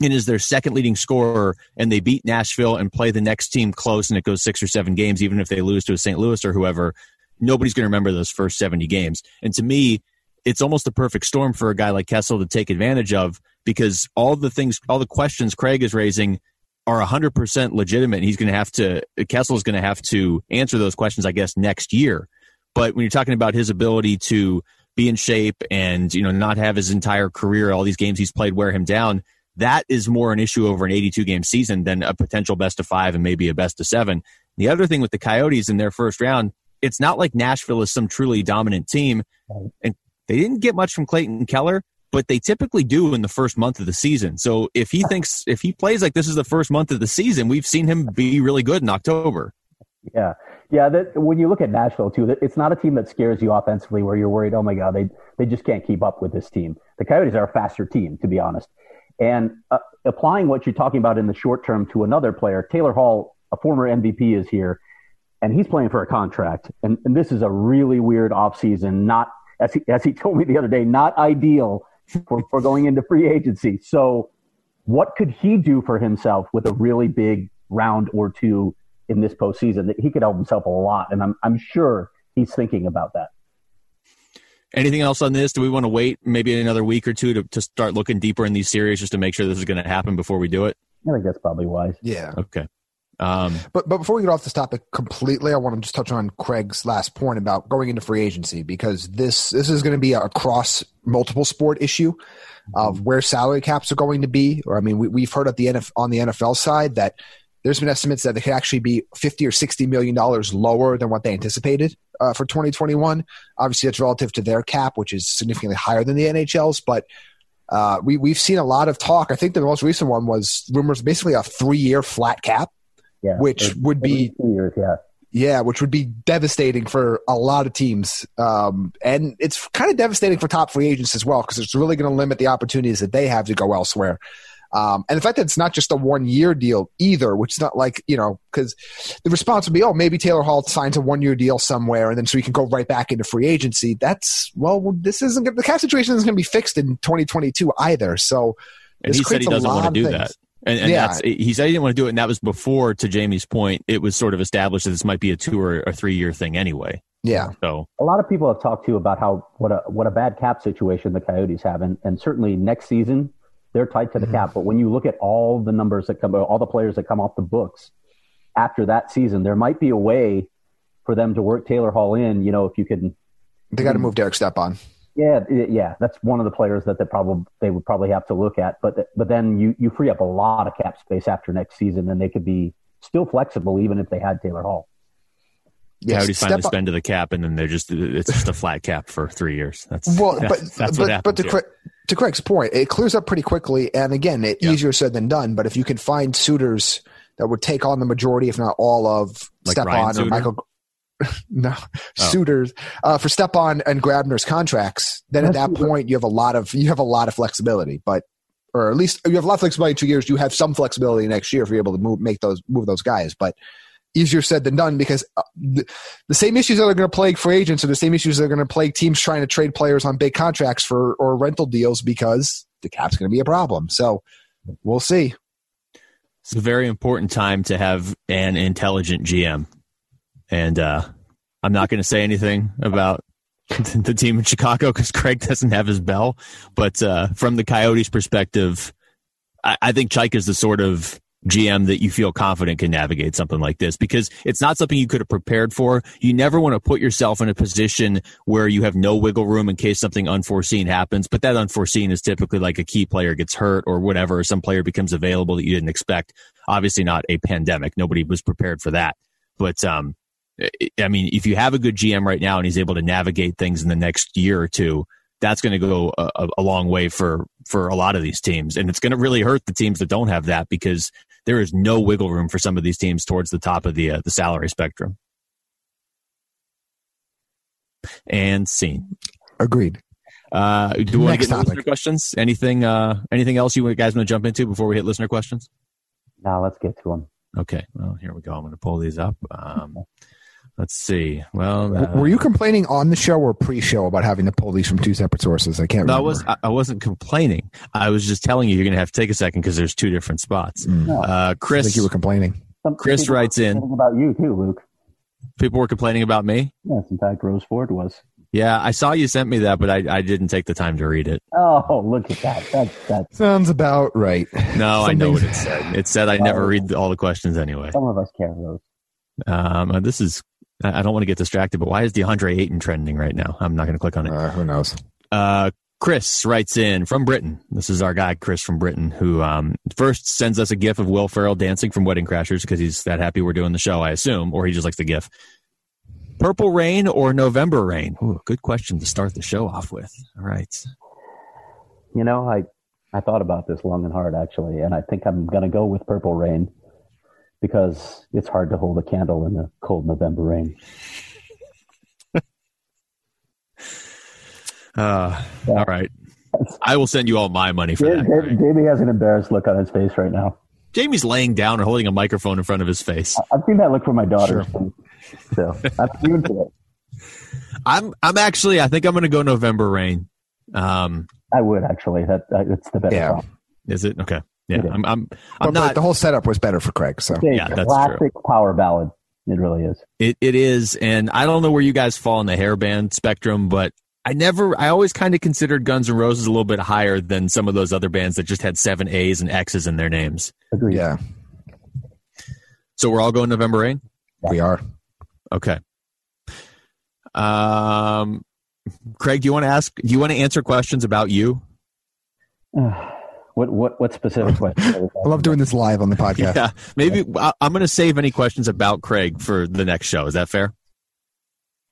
and is their second leading scorer and they beat Nashville and play the next team close and it goes six or seven games, even if they lose to a St. Louis or whoever, nobody's going to remember those first 70 games. And to me, it's almost a perfect storm for a guy like Kessel to take advantage of because all the things, all the questions Craig is raising are 100% legitimate. And He's going to have to, Kessel's going to have to answer those questions, I guess, next year. But when you're talking about his ability to be in shape and, you know, not have his entire career, all these games he's played wear him down, that is more an issue over an 82 game season than a potential best of five and maybe a best of seven. The other thing with the Coyotes in their first round, it's not like Nashville is some truly dominant team. And they didn't get much from Clayton Keller, but they typically do in the first month of the season. So if he thinks if he plays like this is the first month of the season, we've seen him be really good in October. Yeah, yeah. That when you look at Nashville too, it's not a team that scares you offensively, where you're worried, oh my god, they they just can't keep up with this team. The Coyotes are a faster team, to be honest. And uh, applying what you're talking about in the short term to another player, Taylor Hall, a former MVP, is here, and he's playing for a contract. And, and this is a really weird offseason, not as he, as he told me the other day, not ideal for, for going into free agency. So, what could he do for himself with a really big round or two in this postseason? That he could help himself a lot, and I'm I'm sure he's thinking about that. Anything else on this? Do we want to wait maybe another week or two to, to start looking deeper in these series just to make sure this is going to happen before we do it? I think that's probably wise. Yeah. Okay. Um, but but before we get off this topic completely, I want to just touch on Craig's last point about going into free agency because this this is going to be a cross multiple sport issue of mm-hmm. where salary caps are going to be. Or I mean, we, we've heard at the NF, on the NFL side that there's been estimates that they could actually be 50 or 60 million dollars lower than what they anticipated uh, for 2021. Obviously, that's relative to their cap, which is significantly higher than the NHL's, but. Uh, we we've seen a lot of talk. I think the most recent one was rumors, basically a three year flat cap, yeah, which would be years, yeah. Yeah, which would be devastating for a lot of teams. Um, and it's kind of devastating for top free agents as well because it's really going to limit the opportunities that they have to go elsewhere. Um, and the fact that it's not just a one year deal either, which is not like, you know, because the response would be, oh, maybe Taylor Hall signs a one year deal somewhere and then so he can go right back into free agency. That's, well, this isn't, the cap situation isn't going to be fixed in 2022 either. So, and he said he doesn't want to do that. And, and yeah. that's, he said he didn't want to do it, and that was before, to Jaime's point, it was sort of established that this might be a two or a three year thing anyway. Yeah. So a lot of people have talked to about how what a what a bad cap situation the Coyotes have, and, and certainly next season they're tied to the mm-hmm. cap. But when you look at all the numbers that come, all the players that come off the books after that season, there might be a way for them to work Taylor Hall in. You know, if you can, they got to move Derek Stepan. Yeah, yeah, that's one of the players that they probably they would probably have to look at. But but then you you free up a lot of cap space after next season, and they could be still flexible even if they had Taylor Hall. Yeah, yes, finally spend to the cap, and then they're just it's just a flat cap for three years. That's well, but that's but, but to, to Craig's point, it clears up pretty quickly, and again, it, yeah. easier said than done. But if you can find suitors that would take on the majority, if not all, of like Stepan or Michael no oh. suitors uh, for Stepan and Grabner's contracts, then at that point you have a lot of you have a lot of flexibility. But or at least you have a lot of flexibility in two years. You have some flexibility next year if you're able to move make those move those guys. But easier said than done because uh, the, the same issues that are going to plague free agents are the same issues that are going to plague teams trying to trade players on big contracts for or rental deals because the cap's going to be a problem. So we'll see. It's a very important time to have an intelligent GM, and uh, I'm not going to say anything about the team in Chicago because Craig doesn't have his bell. But uh, from the Coyotes' perspective, I, I think Chayka is the sort of GM that you feel confident can navigate something like this because it's not something you could have prepared for. You never want to put yourself in a position where you have no wiggle room in case something unforeseen happens. But that unforeseen is typically like a key player gets hurt or whatever, or some player becomes available that you didn't expect. Obviously, not a pandemic. Nobody was prepared for that. But um, I mean, if you have a good GM right now and he's able to navigate things in the next year or two, that's going to go a, a, long way for for a lot of these teams, and it's going to really hurt the teams that don't have that because there is no wiggle room for some of these teams towards the top of the uh, the salary spectrum. And scene. Agreed. Uh, do we want to get listener questions? Anything? Uh, anything else you guys want to jump into before we hit listener questions? Now let's get to them. Okay. Well, here we go. I'm going to pull these up. Um, Let's see. Well, uh, were you complaining on the show or pre-show about having to pull these from two separate sources? I can't. No, I was. I wasn't complaining. I was just telling you you're going to have to take a second because there's two different spots. Mm. Uh, Chris, I think you were complaining. Chris writes in about you too, Luke. People were complaining about me. Yes, in fact, Rose Ford was. Yeah, I saw you sent me that, but I, I didn't take the time to read it. Oh, look at that. That, that sounds about right. No, I know what it said. It said I never read all the questions anyway. Some of us care, Rose. Um, uh, this is I don't want to get distracted, but why is DeAndre Ayton trending right now? I'm not going to click on it. Uh, who knows? Uh, Chris writes in from Britain. This is our guy, Chris from Britain, who um, first sends us a gif of Will Ferrell dancing from Wedding Crashers because he's that happy we're doing the show, I assume, or he just likes the gif. Purple Rain or November Rain? Ooh, good question to start the show off with. All right. You know, I I thought about this long and hard actually, and I think I'm going to go with Purple Rain because it's hard to hold a candle in the cold November rain. uh, all right. I will send you all my money for that. Jaime, Jaime has an embarrassed look on his face right now. Jaime's laying down and holding a microphone in front of his face. I've seen that look from my daughter. Sure. So I'm it. I'm I'm actually I think I'm going to go November rain. Um, I would actually. That that's the better. Yeah. Song. Is it okay? Yeah, I'm. I'm, I'm not. the whole setup was better for Craig. So yeah, that's classic true. power ballad. It really is. It it is, and I don't know where you guys fall in the hairband spectrum, but I never. I always kind of considered Guns N' Roses a little bit higher than some of those other bands that just had seven A's and X's in their names. Agreed. Yeah. So we're all going November Rain. We are. Okay. Um, Craig, do you want to ask? Do you want to answer questions about you? What what what specific question? I love doing this live on the podcast. Yeah, maybe I'm going to save any questions about Craig for the next show. Is that fair?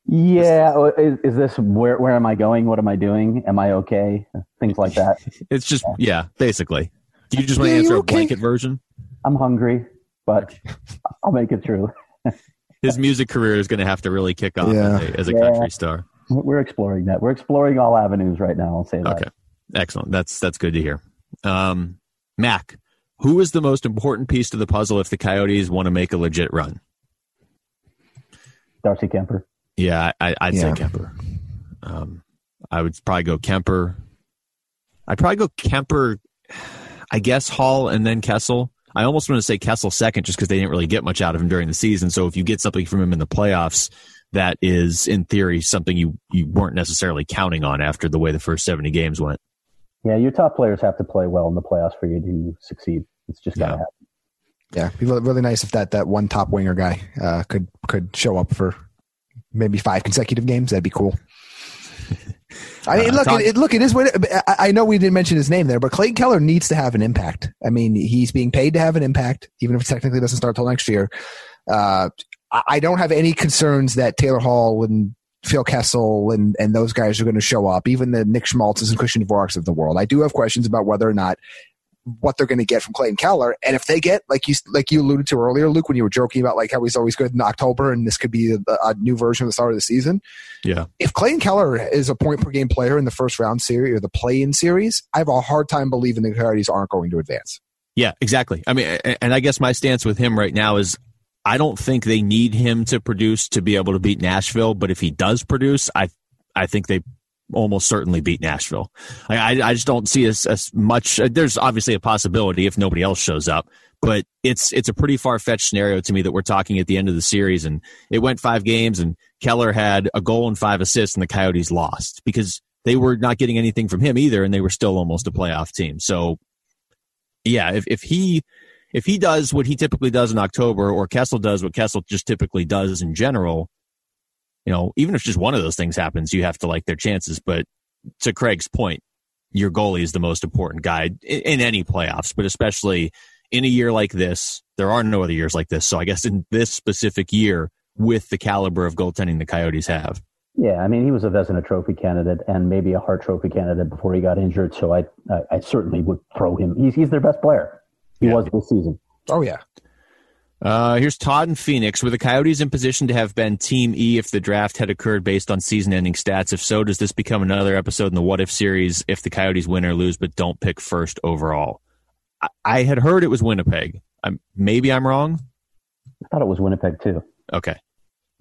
Yeah. Is, is this where where am I going? What am I doing? Am I okay? Things like that. it's just yeah, yeah basically. Do you just want to answer okay? a blanket version? I'm hungry, but I'll make it through. His music career is going to have to really kick off yeah. as a, as a yeah. country star. We're exploring that. We're exploring all avenues right now. I'll say that. Okay, excellent. That's that's good to hear. Um, Mac, who is the most important piece to the puzzle if the Coyotes want to make a legit run? Darcy Kuemper. Yeah, I, would yeah. say Kuemper. Um, I would probably go Kuemper. I'd probably go Kuemper, I guess Hall and then Kessel. I almost want to say Kessel second just because they didn't really get much out of him during the season. So if you get something from him in the playoffs, that is in theory something you, you weren't necessarily counting on after the way the first 70 games went. Yeah, your top players have to play well in the playoffs for you to succeed. It's just gotta yeah. happen. Yeah, be really nice if that that one top winger guy uh, could could show up for maybe five consecutive games. That'd be cool. I mean, uh, look, it, look, it is what I, I know we didn't mention his name there, but Clayton Keller needs to have an impact. I mean, he's being paid to have an impact, even if it technically doesn't start till next year. Uh, I don't have any concerns that Taylor Hall and Phil Kessel and, and those guys are going to show up, even the Nick Schmaltzes and Christian Dvoraks of the world. I do have questions about whether or not what they're going to get from Clayton Keller. And if they get, like you, like you alluded to earlier, Luke, when you were joking about like how he's always good in October and this could be a, a new version of the start of the season. Yeah. If Clayton Keller is a point per game player in the first round series or the play in series, I have a hard time believing the Coyotes aren't going to advance. Yeah, exactly. I mean, and I guess my stance with him right now is I don't think they need him to produce to be able to beat Nashville, but if he does produce, I I think they almost certainly beat Nashville. I, I, just don't see as, as much. Uh, there's obviously a possibility if nobody else shows up, but it's it's a pretty far fetched scenario to me that we're talking at the end of the series, and it went five games, and Keller had a goal and five assists, and the Coyotes lost because they were not getting anything from him either, and they were still almost a playoff team. So, yeah, if if he if he does what he typically does in October, or Kessel does what Kessel just typically does in general, you know, even if just one of those things happens, you have to like their chances. But to Craig's point, your goalie is the most important guy in, in any playoffs, but especially in a year like this. There are no other years like this. So I guess in this specific year, with the caliber of goaltending the Coyotes have. Yeah, I mean, he was a Vezina Trophy candidate and maybe a Hart Trophy candidate before he got injured. So I, I, I certainly would throw him. He's, he's their best player. He yeah. was this season. Oh yeah. Uh, here's Todd and Phoenix. Were the Coyotes in position to have been Team E if the draft had occurred based on season ending stats? If so, does this become another episode in the What If series if the Coyotes win or lose but don't pick first overall? I, I had heard it was Winnipeg. I'm, maybe I'm wrong. I thought it was Winnipeg too. Okay.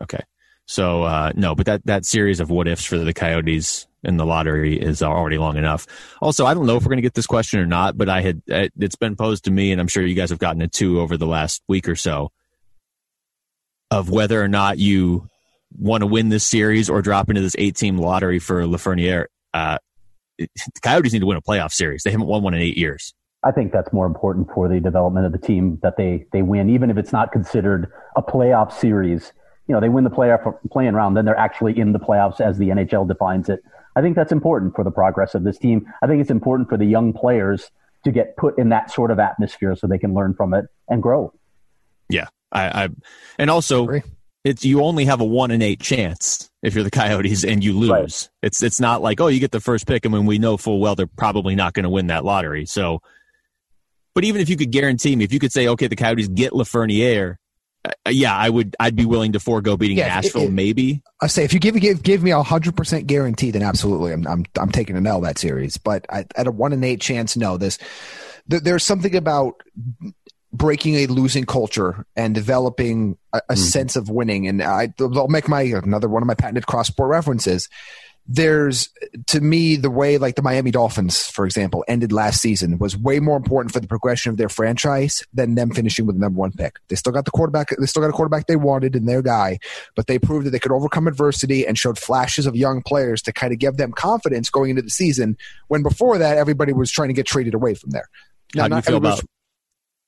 Okay. So, uh, no, but that, that series of what ifs for the Coyotes in the lottery is already long enough. Also, I don't know if we're going to get this question or not, but I had it's been posed to me, and I'm sure you guys have gotten it too over the last week or so, of whether or not you want to win this series or drop into this eight team lottery for Lafreniere. Uh, the Coyotes need to win a playoff series. They haven't won one in eight years. I think that's more important for the development of the team that they they win, even if it's not considered a playoff series. You know, they win the playoff playing round, then they're actually in the playoffs as the NHL defines it. I think that's important for the progress of this team. I think it's important for the young players to get put in that sort of atmosphere so they can learn from it and grow. Yeah, I, I and also it's you only have a one in eight chance if you're the Coyotes and you lose. Right. It's it's not like oh you get the first pick and when we know full well they're probably not going to win that lottery. So, but even if you could guarantee me, if you could say okay the Coyotes get Lafreniere yeah, I would. I'd be willing to forego beating yeah, Nashville. It, it, maybe I say if you give give give me a hundred percent guarantee, then absolutely, I'm I'm I'm taking an L that series. But I, at a one in eight chance, no. This there's something about breaking a losing culture and developing a, a mm. sense of winning. And I, I'll make my another one of my patented cross sport references there's to me the way like the Miami Dolphins, for example, ended last season was way more important for the progression of their franchise than them finishing with the number one pick. They still got the quarterback, they still got a quarterback they wanted in their guy, but they proved that they could overcome adversity and showed flashes of young players to kind of give them confidence going into the season. When before that, everybody was trying to get traded away from there. Now, How do you feel about?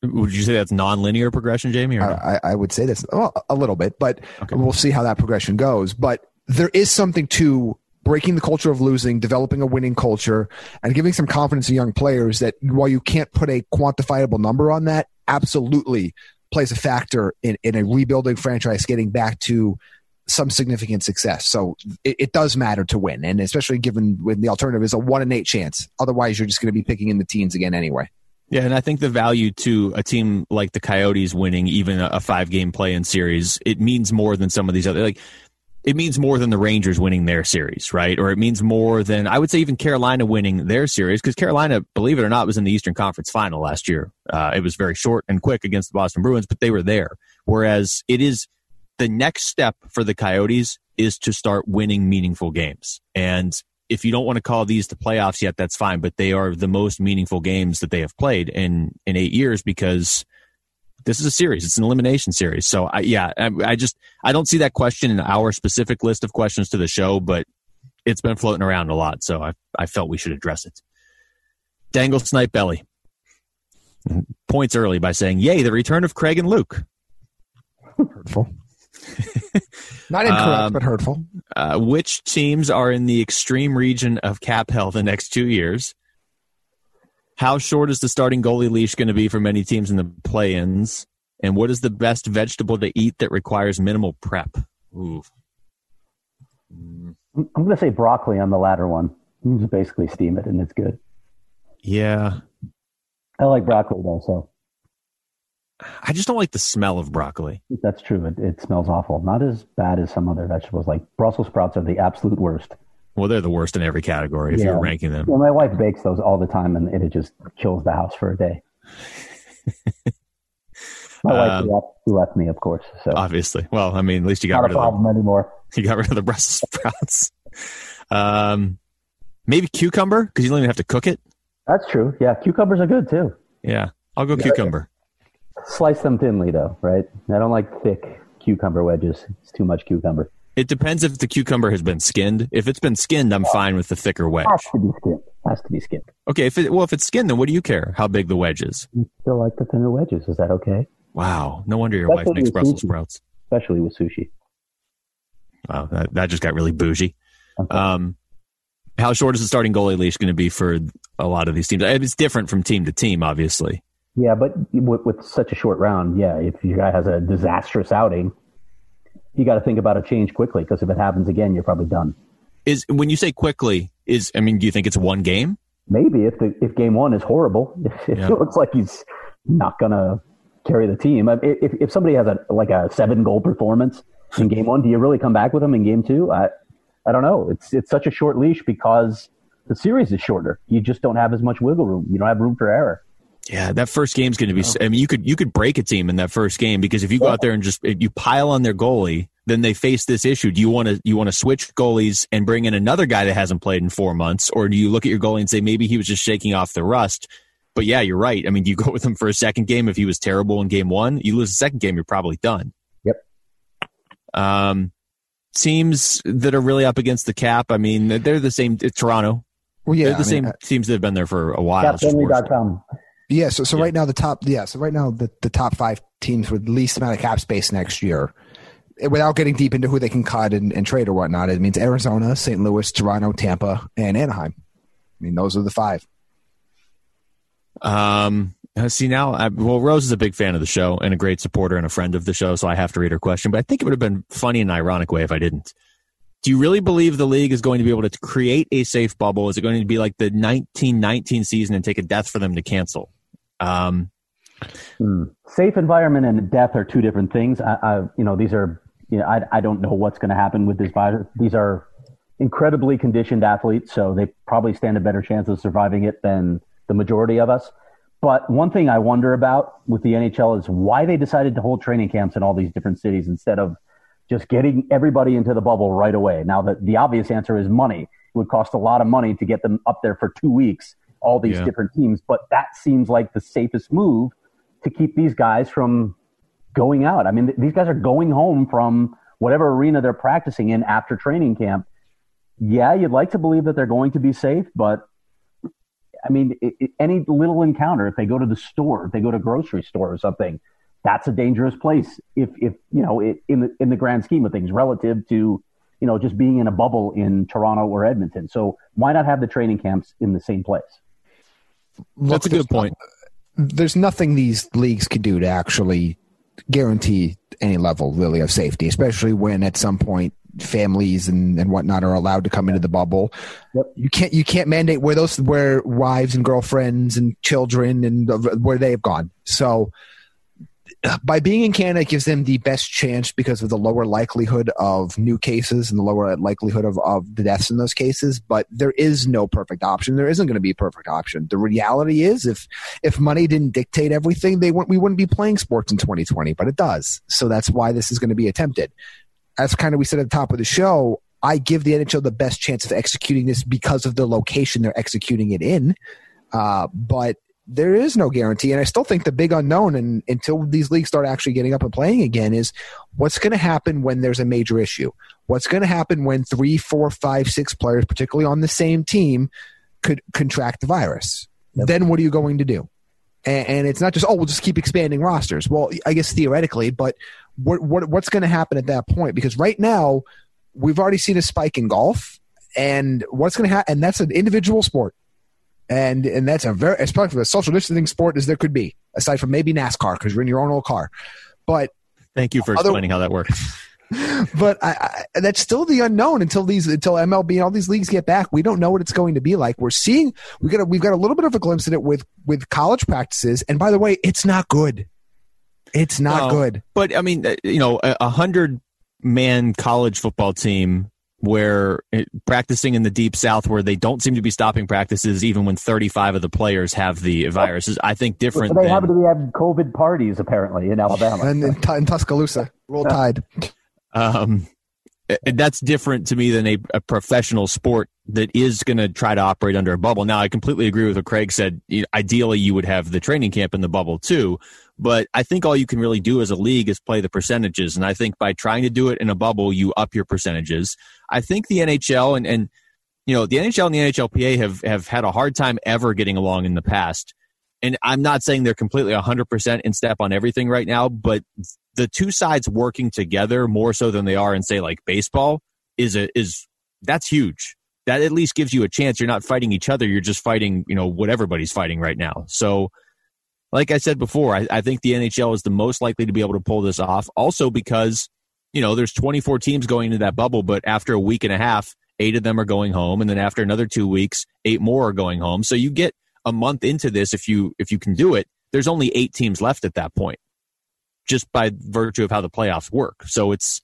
Would you say that's non-linear progression, Jaime? I, I, would say this well, a little bit, but okay. we'll see how that progression goes. But there is something to breaking the culture of losing, developing a winning culture, and giving some confidence to young players that while you can't put a quantifiable number on that, absolutely plays a factor in, in a rebuilding franchise getting back to some significant success. So it, it, does matter to win, and especially given when the alternative is a one in eight chance. Otherwise, you're just going to be picking in the teens again anyway. Yeah, and I think the value to a team like the Coyotes winning even a, a five game play in series, it means more than some of these other like it means more than the Rangers winning their series, right? Or it means more than I would say even Carolina winning their series because Carolina, believe it or not, was in the Eastern Conference Final last year. Uh, it was very short and quick against the Boston Bruins, but they were there. Whereas it is the next step for the Coyotes is to start winning meaningful games. And if you don't want to call these the playoffs yet, that's fine. But they are the most meaningful games that they have played in in eight years because this is a series. It's an elimination series. So I, yeah, I, I just I don't see that question in our specific list of questions to the show, but it's been floating around a lot. So I I felt we should address it. Dangle Snipe Belly points early by saying, "Yay, the return of Craig and Luke." Hurtful. Not incorrect, um, but hurtful. Uh, which teams are in the extreme region of cap hell the next two years? How short is the starting goalie leash going to be for many teams in the play-ins? And what is the best vegetable to eat that requires minimal prep? Ooh. I'm going to say broccoli on the latter one. You just basically steam it and it's good. Yeah. I like broccoli though, so. I just don't like the smell of broccoli. That's true. It, it smells awful. Not as bad as some other vegetables. Like Brussels sprouts are the absolute worst. Well, they're the worst in every category if yeah. you're ranking them. Well, my wife bakes those all the time, and it just kills the house for a day. My wife um, left, left, me, of course. So obviously, well, I mean, at least you got Not rid a problem of anymore. You got rid of the Brussels sprouts. um, maybe cucumber because you don't even have to cook it. That's true. Yeah, cucumbers are good too. Yeah, I'll go yeah, cucumber. Slice them thinly, though, right? I don't like thick cucumber wedges. It's too much cucumber. It depends if the cucumber has been skinned. If it's been skinned, I'm fine with the thicker wedge. Has to be skinned. Has to be skinned. Okay. If it, well, if it's skinned, then what do you care how big the wedge is? You still like the thinner wedges? Is that okay? Wow. No wonder your Especially wife makes Brussels sushi. sprouts. Especially with sushi. Wow, that, that just got really bougie. Okay. Um, how short is the starting goalie leash going to be for a lot of these teams? It's different from team to team, obviously. Yeah, but with, with such a short round, yeah, if your guy has a disastrous outing, you got to think about a change quickly because if it happens again, you're probably done. Is when you say quickly, is I mean, do you think it's one game? Maybe if the if game one is horrible, if yeah. it looks like he's not gonna carry the team. If if somebody has a like a seven goal performance in game one, do you really come back with him in game two? I I don't know. It's it's such a short leash because the series is shorter. You just don't have as much wiggle room. You don't have room for error. Yeah, that first game is going to be. I mean, you could you could break a team in that first game because if you go out there and just you pile on their goalie, then they face this issue. Do you want to you want to switch goalies and bring in another guy that hasn't played in four months, or do you look at your goalie and say maybe he was just shaking off the rust? But yeah, you're right. I mean, do you go with him for a second game if he was terrible in game one? You lose the second game, you're probably done. Yep. Um, teams that are really up against the cap. I mean, they're the same. Toronto. Well, yeah, they're the I same mean, teams that have been there for a while. CapFriendly.com. Yeah, so so yeah. right now the top yeah, so right now the, the top five teams with the least amount of cap space next year, without getting deep into who they can cut and, and trade or whatnot, it means Arizona, St. Louis, Toronto, Tampa, and Anaheim. I mean, those are the five. Um, see now, I, well, Rose is a big fan of the show and a great supporter and a friend of the show, so I have to read her question. But I think it would have been funny in an ironic way if I didn't. Do you really believe the league is going to be able to create a safe bubble? Is it going to be like the 1919 season and take a death for them to cancel? Um, hmm. Safe environment and death are two different things. I, I you know, these are, you know, I, I don't know what's going to happen with this virus. These are incredibly conditioned athletes, so they probably stand a better chance of surviving it than the majority of us. But one thing I wonder about with the NHL is why they decided to hold training camps in all these different cities instead of just getting everybody into the bubble right away. Now, the, the obvious answer is money. It would cost a lot of money to get them up there for two weeks all these yeah. different teams. But that seems like the safest move to keep these guys from going out. I mean, th- these guys are going home from whatever arena they're practicing in after training camp. Yeah, you'd like to believe that they're going to be safe, but I mean, it, it, any little encounter, if they go to the store, if they go to a grocery store or something, that's a dangerous place. If, if you know, it, in the in the grand scheme of things, relative to you know just being in a bubble in Toronto or Edmonton. So why not have the training camps in the same place? That's a good point. There's nothing these leagues can do to actually guarantee any level really of safety, especially when at some point families and, and whatnot are allowed to come into the bubble. Yep. You can't you can't mandate where those where wives and girlfriends and children and where they have gone. So by being in Canada, it gives them the best chance because of the lower likelihood of new cases and the lower likelihood of, of the deaths in those cases. But there is no perfect option. There isn't going to be a perfect option. The reality is, if if money didn't dictate everything, they wouldn't, we wouldn't be playing sports in 2020. But it does. So that's why this is going to be attempted. As kind of we said at the top of the show, I give the NHL the best chance of executing this because of the location they're executing it in. Uh, but there is no guarantee. And I still think the big unknown, and until these leagues start actually getting up and playing again, is what's going to happen when there's a major issue. What's going to happen when three, four, five, six players, particularly on the same team, could contract the virus? Yep. Then what are you going to do? And, and, it's not just oh, we'll just keep expanding rosters. Well, I guess theoretically, but what, what what's going to happen at that point? Because right now we've already seen a spike in golf, and what's going to happen? And that's an individual sport and and that's a very as probably a social distancing sport as there could be, aside from maybe NASCAR because you're in your own little car. But thank you for other, explaining how that works. but I, I, that's still the unknown until these until MLB and all these leagues get back. We don't know what it's going to be like. We're seeing we got a, we've got a little bit of a glimpse at it with with college practices. And by the way, it's not good. It's not good. But I mean, uh, you know, a hundred man college football team where it, practicing in the deep south where they don't seem to be stopping practices even when 35 of the players have the virus is i think different they than, happen to be having covid parties apparently in alabama and in, in tuscaloosa roll tide um, that's different to me than a, a professional sport that is going to try to operate under a bubble. Now, I completely agree with what Craig said. Ideally, you would have the training camp in the bubble too, but I think all you can really do as a league is play the percentages. And I think by trying to do it in a bubble, you up your percentages. I think the NHL and, and you know, the NHL and the NHLPA have, have had a hard time ever getting along in the past. And I'm not saying they're completely 100% in step on everything right now, but the two sides working together more so than they are in, say, like baseball is a, is that's huge. That at least gives you a chance. You're not fighting each other. You're just fighting, you know, what everybody's fighting right now. So, like I said before, I, I think the NHL is the most likely to be able to pull this off. Also because, you know, there's 24 teams going into that bubble, but after a week and a half, eight of them are going home, and then after another two weeks, eight more are going home. So you get a month into this if you if you can do it. There's only eight teams left at that point, just by virtue of how the playoffs work. So it's,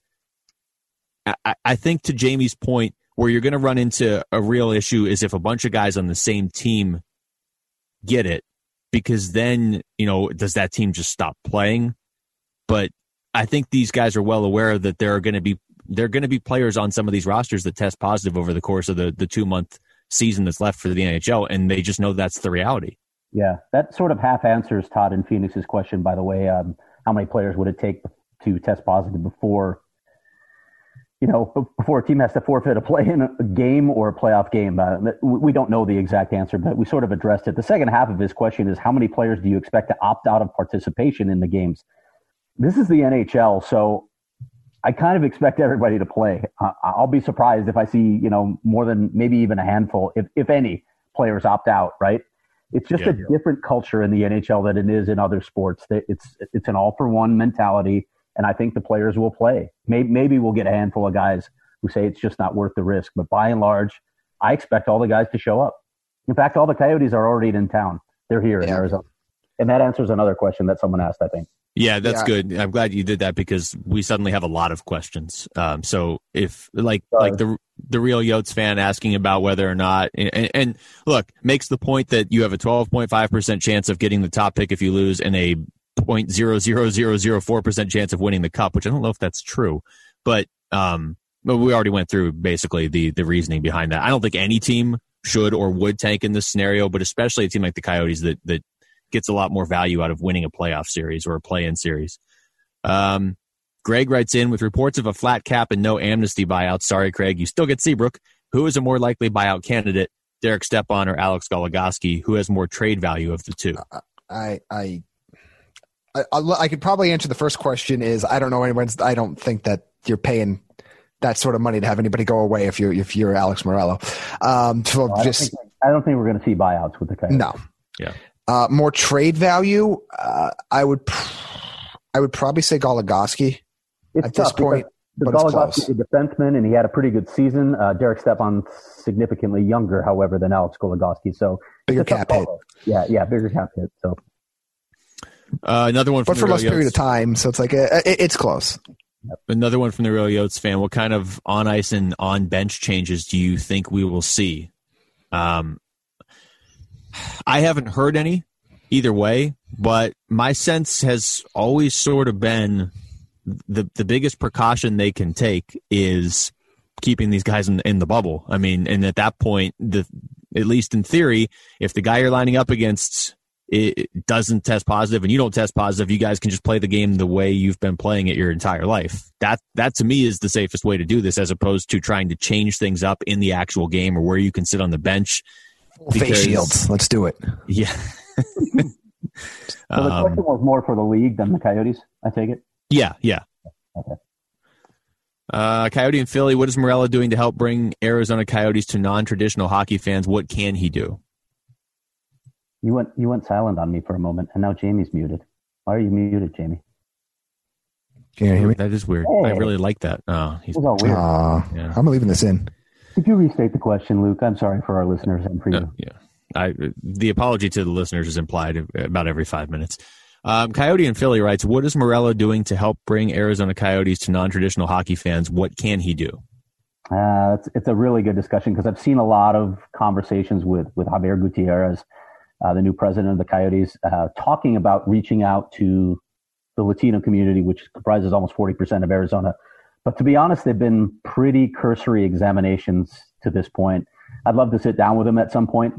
I, I think to Jaime's point, where you're going to run into a real issue is if a bunch of guys on the same team get it because then you know does that team just stop playing? But i think these guys are well aware that there are going to be there are going to be players on some of these rosters that test positive over the course of the the two month season that's left for the nhl and they just know that's the reality. Yeah that sort of half answers todd and phoenix's question by the way um, how many players would it take to test positive before you know, before a team has to forfeit a play in a game or a playoff game. Uh, we don't know the exact answer, but we sort of addressed it. The second half of his question is how many players do you expect to opt out of participation in the games? This is the NHL, so I kind of expect everybody to play. Uh, I'll be surprised if I see, you know, more than maybe even a handful, if, if any, players opt out, right? It's just yeah, a yeah. different culture in the NHL than it is in other sports. It's, it's an all for one mentality and I think the players will play. Maybe, maybe we'll get a handful of guys who say it's just not worth the risk, but by and large, I expect all the guys to show up. In fact, all the Coyotes are already in town. They're here yeah. in Arizona. And that answers another question that someone asked, I think. Yeah, that's yeah. good. I'm glad you did that because we suddenly have a lot of questions. Um, so if like Sorry. like the the real Yotes fan asking about whether or not and, and, look makes the point that you have a 12.5 percent chance of getting the top pick if you lose and a 0.00004 percent chance of winning the cup, which I don't know if that's true, but um, but we already went through basically the the reasoning behind that. I don't think any team should or would tank in this scenario, but especially a team like the Coyotes that that gets a lot more value out of winning a playoff series or a play-in series. Um, Greg writes in with reports of a flat cap and no amnesty buyout. Sorry, Craig, you still get Seabrook. Who is a more likely buyout candidate, Derek Stepan or Alex Goligoski? Who has more trade value of the two? I I I, I, could probably answer the first question is I don't know anyone's I don't think that you're paying that sort of money to have anybody go away if you're if you're Alex Meruelo. Um, so no, I just don't think, I don't think we're going to see buyouts with the Coyotes. No. Yeah. Uh, more trade value. Uh, I would I would probably say Goligoski at this point. The Goligoski is a defenseman, and he had a pretty good season. Uh, Derek Stepan significantly younger, however, than Alex Goligoski. So bigger cap hit. Yeah, yeah, bigger cap hit. So uh, another one, but for less period of time, so it's like a, a, it's close. Another one from the Real Yotes fan. What kind of on ice and on bench changes do you think we will see? Um, I haven't heard any either way, but my sense has always sort of been the the biggest precaution they can take is keeping these guys in, in the bubble. I mean, and at that point, the at least in theory, if the guy you're lining up against it doesn't test positive and you don't test positive, you guys can just play the game the way you've been playing it your entire life. That that to me is the safest way to do this, as opposed to trying to change things up in the actual game or where you can sit on the bench. Because, Face shields. Let's do it. Yeah. so the um, question was more for the league than the Coyotes. I take it. Yeah. Yeah. Okay. Uh, Coyote and Philly. What is Meruelo doing to help bring Arizona Coyotes to non-traditional hockey fans? What can he do? You went you went silent on me for a moment, and now Jaime's muted. Why are you muted, Jamie? Can you hear me? That is weird. Hey. I really like that. Oh, he's all weird. Uh, yeah. I'm leaving this in. Could you restate the question, Luke? I'm sorry for our listeners and for you. Uh, yeah, I, the apology to the listeners is implied about every five minutes. Um, Coyote and Philly writes, "What is Meruelo doing to help bring Arizona Coyotes to non-traditional hockey fans? What can he do?" Uh, it's, it's a really good discussion because I've seen a lot of conversations with, with Xavier Gutierrez, uh, the new president of the Coyotes, uh, talking about reaching out to the Latino community, which comprises almost 40% of Arizona. But to be honest, they've been pretty cursory examinations to this point. I'd love to sit down with him at some point,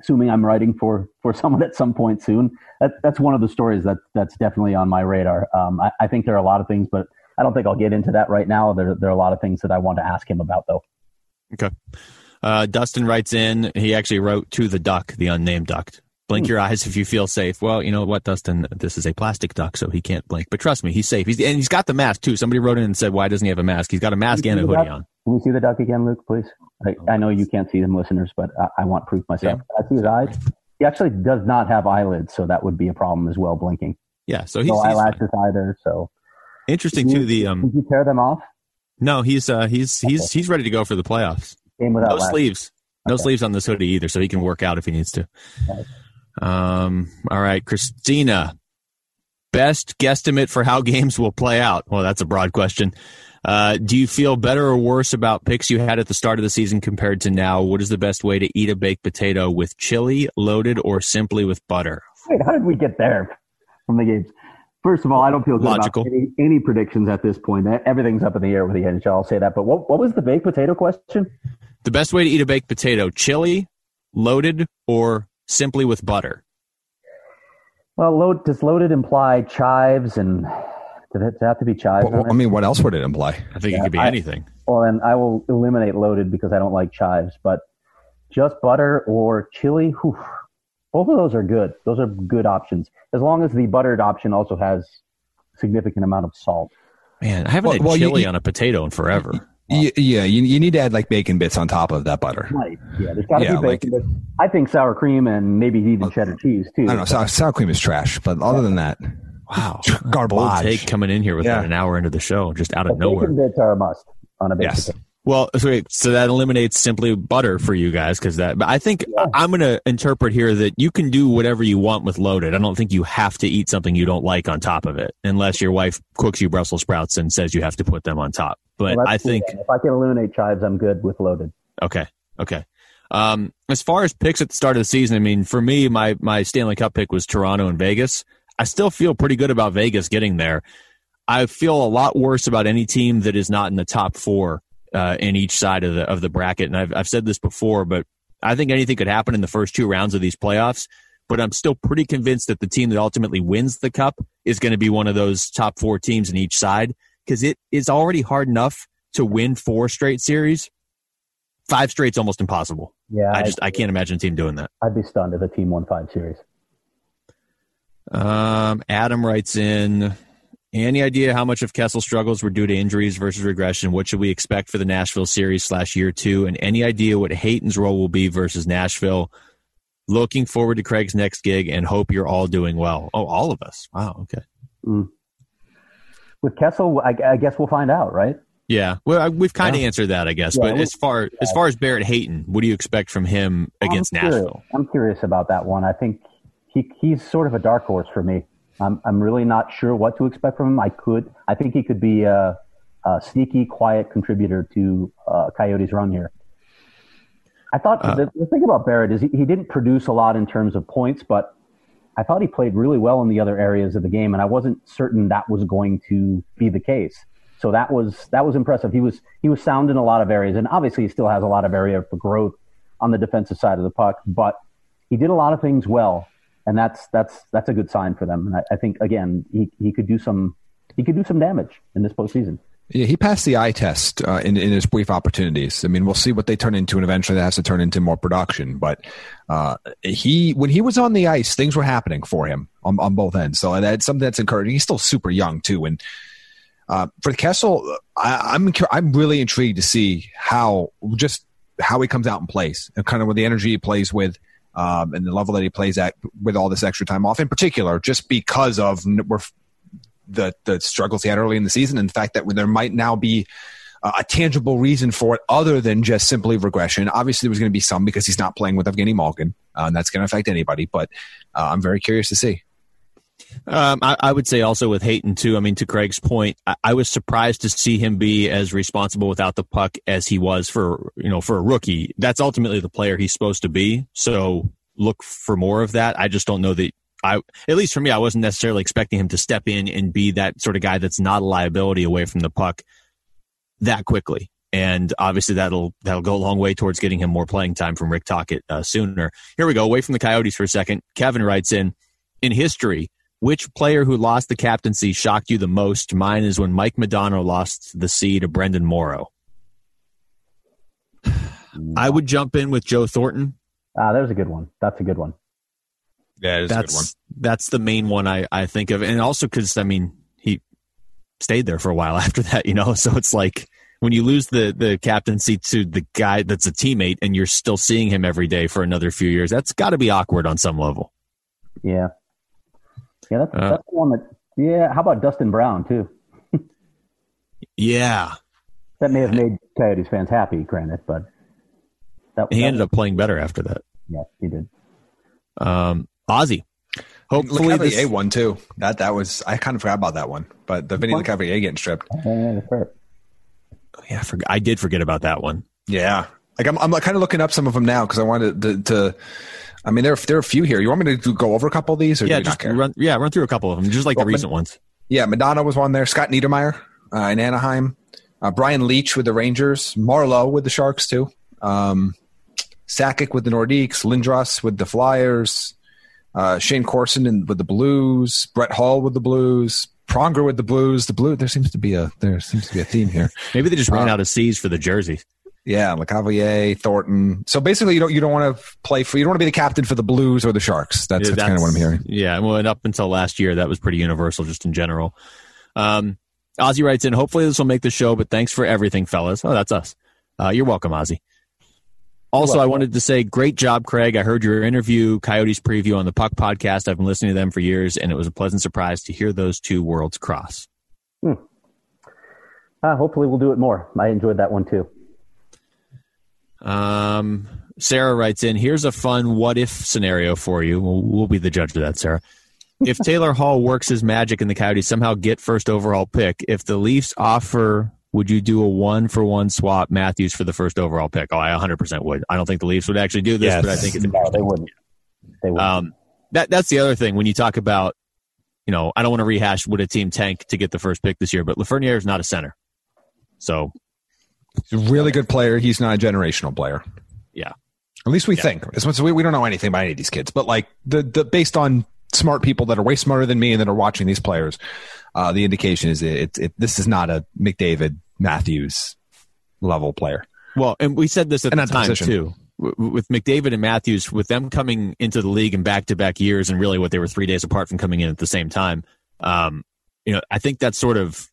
assuming I'm writing for, for someone at some point soon. That, that's one of the stories that, that's definitely on my radar. Um, I, I think there are a lot of things, but I don't think I'll get into that right now. There, there are a lot of things that I want to ask him about, though. Okay. Uh, Dustin writes in. He actually wrote to the duck, the unnamed duck. Blink hmm. your eyes if you feel safe. Well, you know what, Dustin? This is a plastic duck, so he can't blink. But trust me, he's safe. He's and he's got the mask too. Somebody wrote in and said, "Why doesn't he have a mask?" He's got a mask and a hoodie on. Can we see the duck again, Luke, please? I, I know you can't see them, listeners, but I, I want proof myself. Yeah. I see his eyes. He actually does not have eyelids, so that would be a problem as well, blinking. Yeah, so he's no eyelashes either. So Interesting too. The um, did you tear them off? No, he's uh, he's he's okay. he's ready to go for the playoffs. no sleeves, no okay. sleeves on this hoodie either, so he can work out if he needs to. Nice. Um, all right, Christina, best guesstimate for how games will play out. Well, that's a broad question. Uh, do you feel better or worse about picks you had at the start of the season compared to now? What is the best way to eat a baked potato with chili, loaded, or simply with butter? Wait, how did we get there from the games? First of all, I don't feel good Logical. about any, any, predictions at this point. Everything's up in the air with the NHL. I'll say that. But what, what was the baked potato question? The best way to eat a baked potato: chili, loaded, or simply with butter. Well, load, does loaded imply chives and does it have to be chives? Well, I mean, what else would it imply? I think yeah, it could be I, anything. Well, and I will eliminate loaded because I don't like chives, but just butter or chili. Whew, both of those are good. Those are good options as long as the buttered option also has significant amount of salt. Man, I haven't well, had well, chili you, on a potato in forever. You, yeah, you, you need to add like bacon bits on top of that butter. Right. Yeah, there's got to yeah, be bacon. Like, I think sour cream and maybe even cheddar cheese too. I don't know. Sour, sour cream is trash, but other than that, wow, garbage. Bold take coming in here without yeah. an hour into the show, just out of nowhere. Bacon bits are a must on a bacon. Yes. Potato. Well, so, so that eliminates simply butter for you guys because that. But I think yeah. I'm going to interpret here that you can do whatever you want with loaded. I don't think you have to eat something you don't like on top of it, unless your wife cooks you Brussels sprouts and says you have to put them on top. But well, I think if I can eliminate chives, I'm good with loaded. Okay, okay. Um, as far as picks at the start of the season, I mean, for me, my my Stanley Cup pick was Toronto and Vegas. I still feel pretty good about Vegas getting there. I feel a lot worse about any team that is not in the top four uh, in each side of the of the bracket. And I've I've said this before, but I think anything could happen in the first two rounds of these playoffs. But I'm still pretty convinced that the team that ultimately wins the cup is going to be one of those top four teams in each side because it is already hard enough to win four straight series. Five straight's almost impossible. Yeah, I just I, I can't imagine a team doing that. I'd be stunned if a team won five series. Um, Adam writes in any idea how much of Kessel's struggles were due to injuries versus regression? What should we expect for the Nashville series slash year two? And any idea what Hayton's role will be versus Nashville? Looking forward to Craig's next gig and hope you're all doing well. Oh, all of us. Wow. Okay. Mm. With Kessel, I, I, guess we'll find out, right? Yeah. Well, we've kind of yeah. answered that, I guess. Yeah, but as far yeah. as far as Barrett Hayton, what do you expect from him against I'm Nashville? I'm curious about that one. I think he he's sort of a dark horse for me. I'm, I'm really not sure what to expect from him. I could, I think he could be a, a sneaky, quiet contributor to uh, Coyotes' run here. I thought uh, the, the, thing about Barrett is he, he didn't produce a lot in terms of points, but I thought he played really well in the other areas of the game, and I wasn't certain that was going to be the case. So that was that was impressive. He was he was sound in a lot of areas, and obviously he still has a lot of area for growth on the defensive side of the puck. But he did a lot of things well, and that's that's that's a good sign for them. And I, I, think again, he, he could do some he could do some damage in this postseason. Yeah, he passed the eye test uh, in in his brief opportunities. I mean, we'll see what they turn into, and eventually that has to turn into more production. But uh, he, when he was on the ice, things were happening for him on, on both ends. So that's something that's encouraging. He's still super young too, and uh, for Kessel, I, I'm I'm really intrigued to see how just how he comes out and plays, and kind of with the energy he plays with um, and the level that he plays at with all this extra time off, in particular, just because of the the struggles he had early in the season, and the fact that there might now be a tangible reason for it other than just simply regression. Obviously, there's going to be some because he's not playing with Evgeny Malkin, uh, and that's going to affect anybody. But uh, I'm very curious to see. Um, I, I, would say also with Hayton too. I mean, to Craig's point, I, I, was surprised to see him be as responsible without the puck as he was for you know for a rookie. That's ultimately the player he's supposed to be. So look for more of that. I just don't know that I, at least for me, I wasn't necessarily expecting him to step in and be that sort of guy that's not a liability away from the puck that quickly. And obviously that'll that'll go a long way towards getting him more playing time from Rick Tocchet uh, sooner. Here we go, away from the Coyotes for a second. Kevin writes in, in history, which player who lost the captaincy shocked you the most? Mine is when Mike Modano lost the C to Brenden Morrow. I would jump in with Joe Thornton. Ah, there's a good one. That's a good one. Yeah, that's that's the main one I, I think of, and also because I mean he stayed there for a while after that, you know. So it's like when you lose the the captaincy to the guy that's a teammate, and you're still seeing him every day for another few years, that's got to be awkward on some level. Yeah, yeah, that's, uh, that's the one that. Yeah, how about Dustin Brown too? yeah, that may have made Coyotes fans happy, granted, but that, he that ended was, up playing better after that. Yeah, he did. Um, Ozzy. Hopefully, Le this... one too. That that was I kind of forgot about that one, but the Vinny Lecavalier getting stripped. Yeah, I, forgot, I did forget about that one. Yeah, like I'm I'm kind of looking up some of them now because I wanted to, to. I mean, there there are a few here. You want me to go over a couple of these, or yeah, just run yeah run through a couple of them, just like well, the recent ones. Yeah, Modano was one there. Scott Niedermayer uh, in Anaheim. Uh, Brian Leetch with the Rangers. Marleau with the Sharks too. Um, Sakic with the Nordiques. Lindros with the Flyers. Uh, Shayne Corson in, with the Blues, Brett Hull with the Blues, Pronger with the Blues. The blue. There seems to be a there seems to be a theme here. Maybe they just ran uh, out of C's for the jerseys. Yeah, Lecavalier, Thornton. So basically, you don't you don't want to play for you don't want to be the captain for the Blues or the Sharks. That's, yeah, that's, that's kind of what I'm hearing. Yeah, well, and up until last year, that was pretty universal, just in general. Um, Ozzy writes in, hopefully this will make the show, but thanks for everything, fellas. Oh, that's us. Uh, you're welcome, Ozzy. Also, I wanted to say, great job, Craig. I heard your interview, Coyotes preview on the Puck podcast. I've been listening to them for years, and it was a pleasant surprise to hear those two worlds cross. Hmm. Uh, hopefully, we'll do it more. I enjoyed that one too. Um, Sarah writes in, here's a fun what if scenario for you. We'll, we'll be the judge of that, Sarah. If Taylor Hall works his magic and the Coyotes somehow get first overall pick, if the Leafs offer would you do a one for one swap Matthews for the first overall pick? Oh, I 100% would. I don't think the Leafs would actually do this, yes. but I think it's no, they wouldn't. They wouldn't. Um, that that's the other thing when you talk about, you know, I don't want to rehash would a team tank to get the first pick this year, but Lafreniere is not a center, so he's a really good player. He's not a generational player. Yeah, at least we yeah. think. We, we don't know anything about any of these kids, but like the the based on smart people that are way smarter than me and that are watching these players, uh, the indication is it, it, this is not a McDavid Matthews level player. Well, and we said this at and the time too. With McDavid and Matthews, with them coming into the league in back to back years, and really what they were three days apart from coming in at the same time, um, you know, I think that's sort of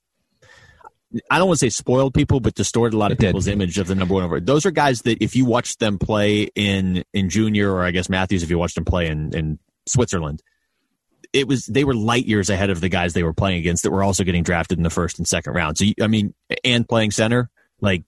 I don't want to say spoiled people, but distorted a lot of it people's did. image of the number one over. Those are guys that if you watch them play in in junior, or I guess Matthews, if you watched them play in in Switzerland, it was they were light years ahead of the guys they were playing against that were also getting drafted in the first and second round. So I mean, and playing center like,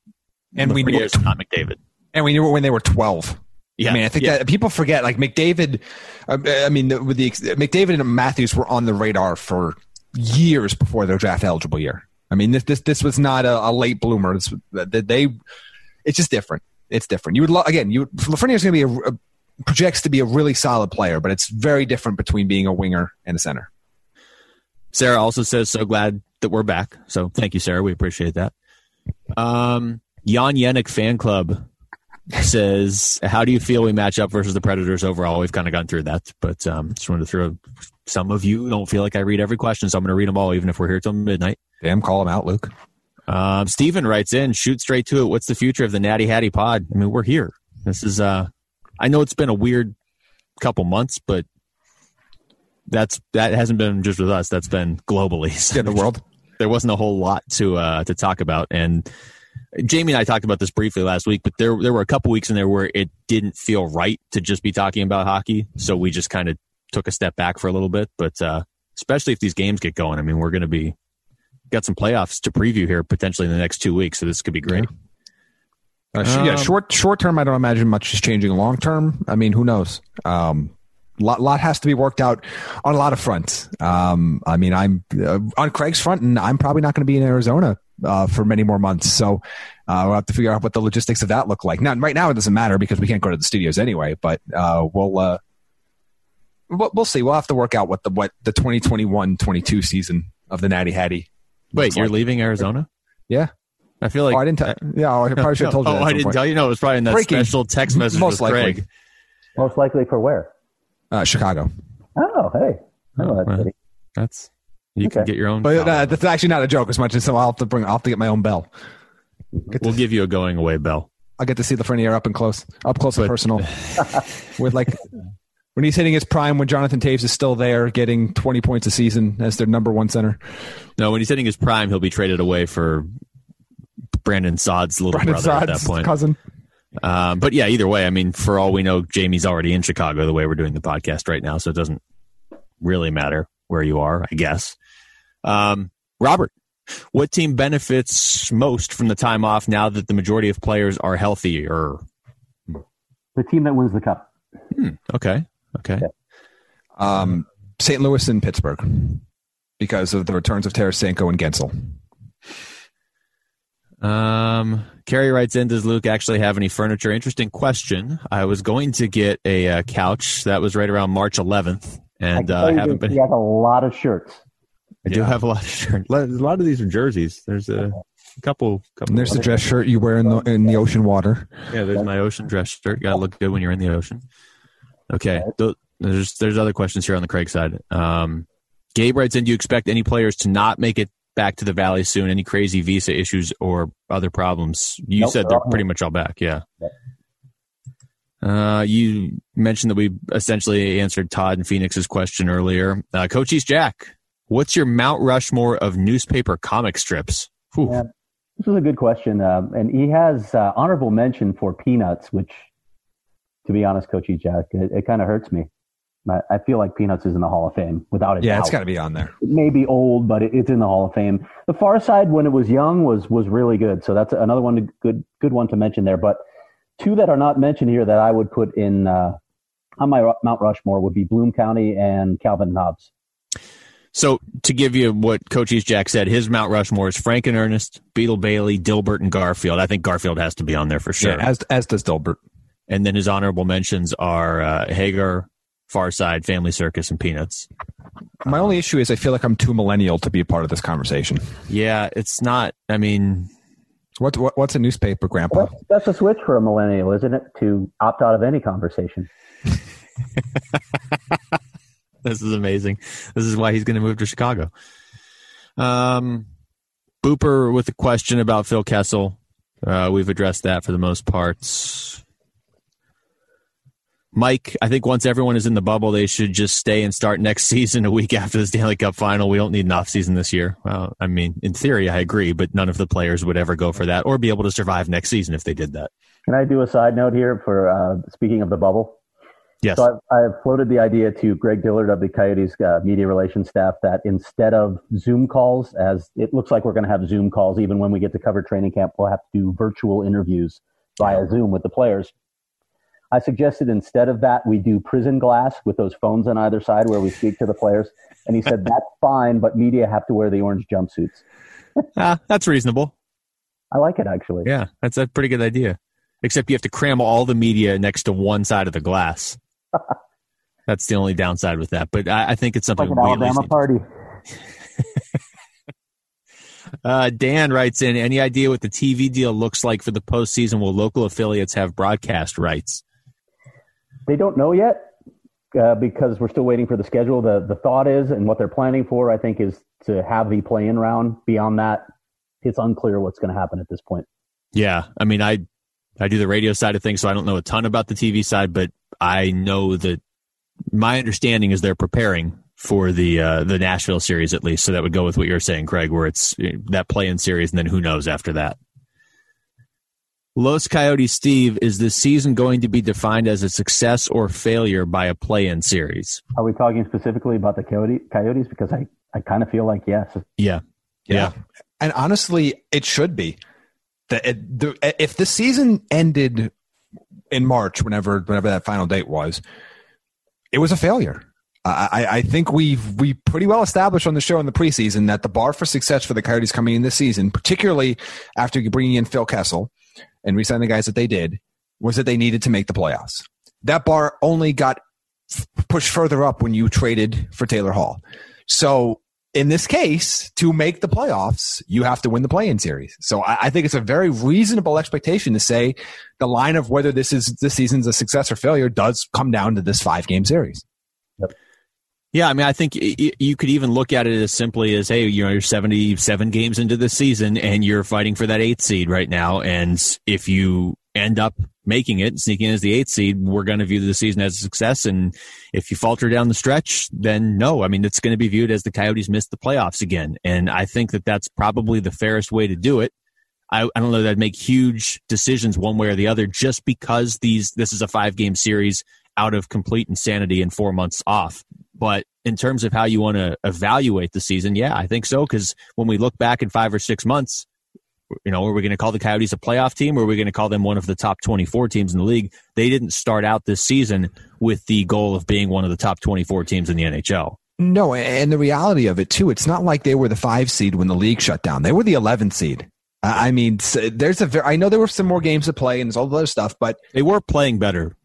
and we knew not McDavid, and we knew it when they were twelve. Yeah, I mean, I think yeah. that people forget like McDavid. Uh, I mean, with the McDavid and Matthews were on the radar for years before their draft eligible year. I mean, this this this was not a, a late bloomer. This, they, it's just different. It's different. You would lo- again, you Lafreniere is going to be a, a projects to be a really solid player, but it's very different between being a winger and a center. Sarah also says, so glad that we're back. So thank you, Sarah. We appreciate that. Um, Jan Yannick fan club says, how do you feel we match up versus the Predators overall? We've kind of gone through that, but um, just wanted to throw some of you don't feel like I read every question, so I'm going to read them all, even if we're here till midnight. Damn, call him out, Luke. Um, Steven writes in, shoot straight to it. What's the future of the Natty Hattie pod? I mean, we're here. This is uh, I know it's been a weird couple months, but that's that hasn't been just with us. That's been globally. So in the world, there wasn't a whole lot to uh, to talk about. And Jaime and I talked about this briefly last week, but there there were a couple weeks in there where it didn't feel right to just be talking about hockey. So we just kind of took a step back for a little bit. But uh, especially if these games get going, I mean, we're going to be got some playoffs to preview here potentially in the next two weeks. So this could be great. Yeah. Uh, um, yeah, short short term, I don't imagine much is changing. Long term, I mean, who knows? Um, lot, lot has to be worked out on a lot of fronts. Um, I mean, I'm uh, on Craig's front, and I'm probably not going to be in Arizona uh, for many more months. So uh, we'll have to figure out what the logistics of that look like. Now, right now, it doesn't matter because we can't go to the studios anyway. But uh, we'll, uh, we'll we'll see. We'll have to work out what the what the 2021-22 season of the Natty Hattie. Wait, you're like. leaving Arizona? Yeah. I feel like oh, I didn't. T- yeah, I probably should have told you. oh, I didn't point. tell you. No, it was probably in that Breaking. special text message Most with likely. Craig. Most likely for where? Uh, Chicago. Oh, hey. Oh, that's, well, that's you okay. can get your own. But uh, that's actually not a joke as much as so I'll have to bring. I'll have to get my own bell. we'll give you a going away bell. I'll get to see the Lafreniere up and close, up close but, and personal, with like when he's hitting his prime, when Jonathan Toews is still there, getting twenty points a season as their number one center. No, when he's hitting his prime, he'll be traded away for Brandon Saad's little Brandon brother Saad's at that point. Cousin. Um, but yeah, either way, I mean, for all we know, Jaime's already in Chicago the way we're doing the podcast right now, so it doesn't really matter where you are, I guess. Um, Robert, what team benefits most from the time off now that the majority of players are healthier? The team that wins the cup. Hmm, okay. Okay. Um, St. Louis and Pittsburgh because of the returns of Tarasenko and Guentzel. Um, Carrie writes in, does Luke actually have any furniture? Interesting question. I was going to get a uh, couch. That was right around March 11th. And I, uh, I haven't been. He has a lot of shirts. I yeah. do have a lot of shirts. A lot of these are jerseys. There's a couple. couple there's the dress shirt you wear in the in the ocean water. Yeah, there's my ocean dress shirt. Got to look good when you're in the ocean. Okay, there's there's other questions here on the Craig side. Um, Gabe writes in: Do you expect any players to not make it back to the valley soon? Any crazy visa issues or other problems? You nope, said they're, they're pretty much all back. Yeah. Uh, you mentioned that we essentially answered Todd and Phoenix's question earlier. Uh, Cochise Jack, what's your Mount Rushmore of newspaper comic strips? Yeah, this is a good question, uh, and he has uh, honorable mention for Peanuts, which, to be honest, Cochise Jack, it, it kind of hurts me. I feel like Peanuts is in the Hall of Fame without a yeah, doubt. it's got to be on there. It may be old, but it's in the Hall of Fame. The Far Side, when it was young, was was really good. So that's another one to, good good one to mention there. But two that are not mentioned here that I would put in uh, on my Mount Rushmore would be Bloom County and Calvin Hobbes. So to give you what Cochise Jack said, his Mount Rushmore is Frank and Ernest, Beetle Bailey, Dilbert, and Garfield. I think Garfield has to be on there for sure. Yeah, as as does Dilbert. And then his honorable mentions are uh, Hagar, Far Side, Family Circus, and Peanuts. My only issue is I feel like I'm too millennial to be a part of this conversation. Yeah, it's not. I mean, what, what what's a newspaper, Grandpa? That's, that's a switch for a millennial, isn't it? To opt out of any conversation. this is amazing. This is why he's going to move to Chicago. Um, Booper with a question about Phil Kessel. Uh, we've addressed that for the most part. Mike, I think once everyone is in the bubble, they should just stay and start next season a week after the Stanley Cup final. We don't need an off season this year. Well, I mean, in theory, I agree, but none of the players would ever go for that or be able to survive next season if they did that. Can I do a side note here for uh, speaking of the bubble? Yes. So I've, I've, floated the idea to Greg Dillard of the Coyotes uh, media relations staff that instead of Zoom calls, as it looks like we're going to have Zoom calls even when we get to cover training camp, we'll have to do virtual interviews via Zoom with the players. I suggested instead of that, we do prison glass with those phones on either side where we speak to the players. And he said, that's fine, but media have to wear the orange jumpsuits. uh, that's reasonable. I like it, actually. Yeah, that's a pretty good idea. Except you have to cram all the media next to one side of the glass. that's the only downside with that. But I, I think it's something like an Alabama party. Uh, Dan writes in, any idea what the TV deal looks like for the postseason? Will local affiliates have broadcast rights? They don't know yet uh, because we're still waiting for the schedule. The the thought is, and what they're planning for, I think, is to have the play-in round. Beyond that, it's unclear what's going to happen at this point. Yeah, I mean, I I do the radio side of things, so I don't know a ton about the TV side, but I know that my understanding is they're preparing for the uh, the Nashville series at least. So that would go with what you're saying, Craig, where it's that play-in series, and then who knows after that. Los Coyotes Steve, is this season going to be defined as a success or failure by a play-in series? Are we talking specifically about the Coyote, Coyotes? Because I, I kind of feel like yes. Yeah. yeah. yeah. And honestly, it should be. The, the, if the season ended in March, whenever whenever that final date was, it was a failure. I, I think we've we pretty well established on the show in the preseason that the bar for success for the Coyotes coming in this season, particularly after bringing in Phil Kessel and resigning the guys that they did, was that they needed to make the playoffs. That bar only got pushed further up when you traded for Taylor Hall. So in this case, to make the playoffs, you have to win the play-in series. So I, I, think it's a very reasonable expectation to say the line of whether this is this season's a success or failure does come down to this five-game series. Yeah, I mean, I think you could even look at it as simply as, hey, you know, you're 77 games into the season and you're fighting for that eighth seed right now. And if you end up making it, sneaking in as the eighth seed, we're going to view the season as a success. And if you falter down the stretch, then no, I mean, it's going to be viewed as the Coyotes missed the playoffs again. And I think that that's probably the fairest way to do it. I, I don't know that I'd make huge decisions one way or the other just because these, this is a five game series out of complete insanity and four months off. But in terms of how you want to evaluate the season, yeah, I think so. Because when we look back in five or six months, you know, are we going to call the Coyotes a playoff team or are we going to call them one of the top 24 teams in the league? They didn't start out this season with the goal of being one of the top 24 teams in the NHL. No, and the reality of it too, it's not like they were the five seed when the league shut down. They were the 11th seed. I mean, there's a very, I know there were some more games to play and all the other stuff, but they were playing better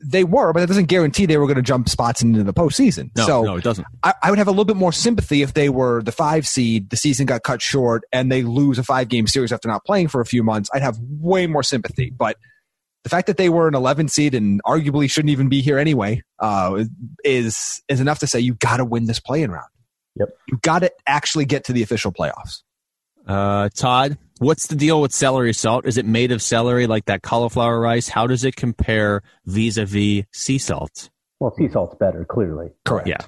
they were, but it doesn't guarantee they were going to jump spots into the postseason. No, so no, it doesn't. I, I, would have a little bit more sympathy if they were the five seed, the season got cut short, and they lose a five game series after not playing for a few months. I'd have way more sympathy. But the fact that they were an 11 seed and arguably shouldn't even be here anyway uh, is is enough to say you got to win this playing round. Yep, you got to actually get to the official playoffs. Uh, Todd, what's the deal with celery salt? Is it made of celery like that cauliflower rice? How does it compare vis-a-vis sea salt? Well, sea salt's better, clearly. Correct. Yeah.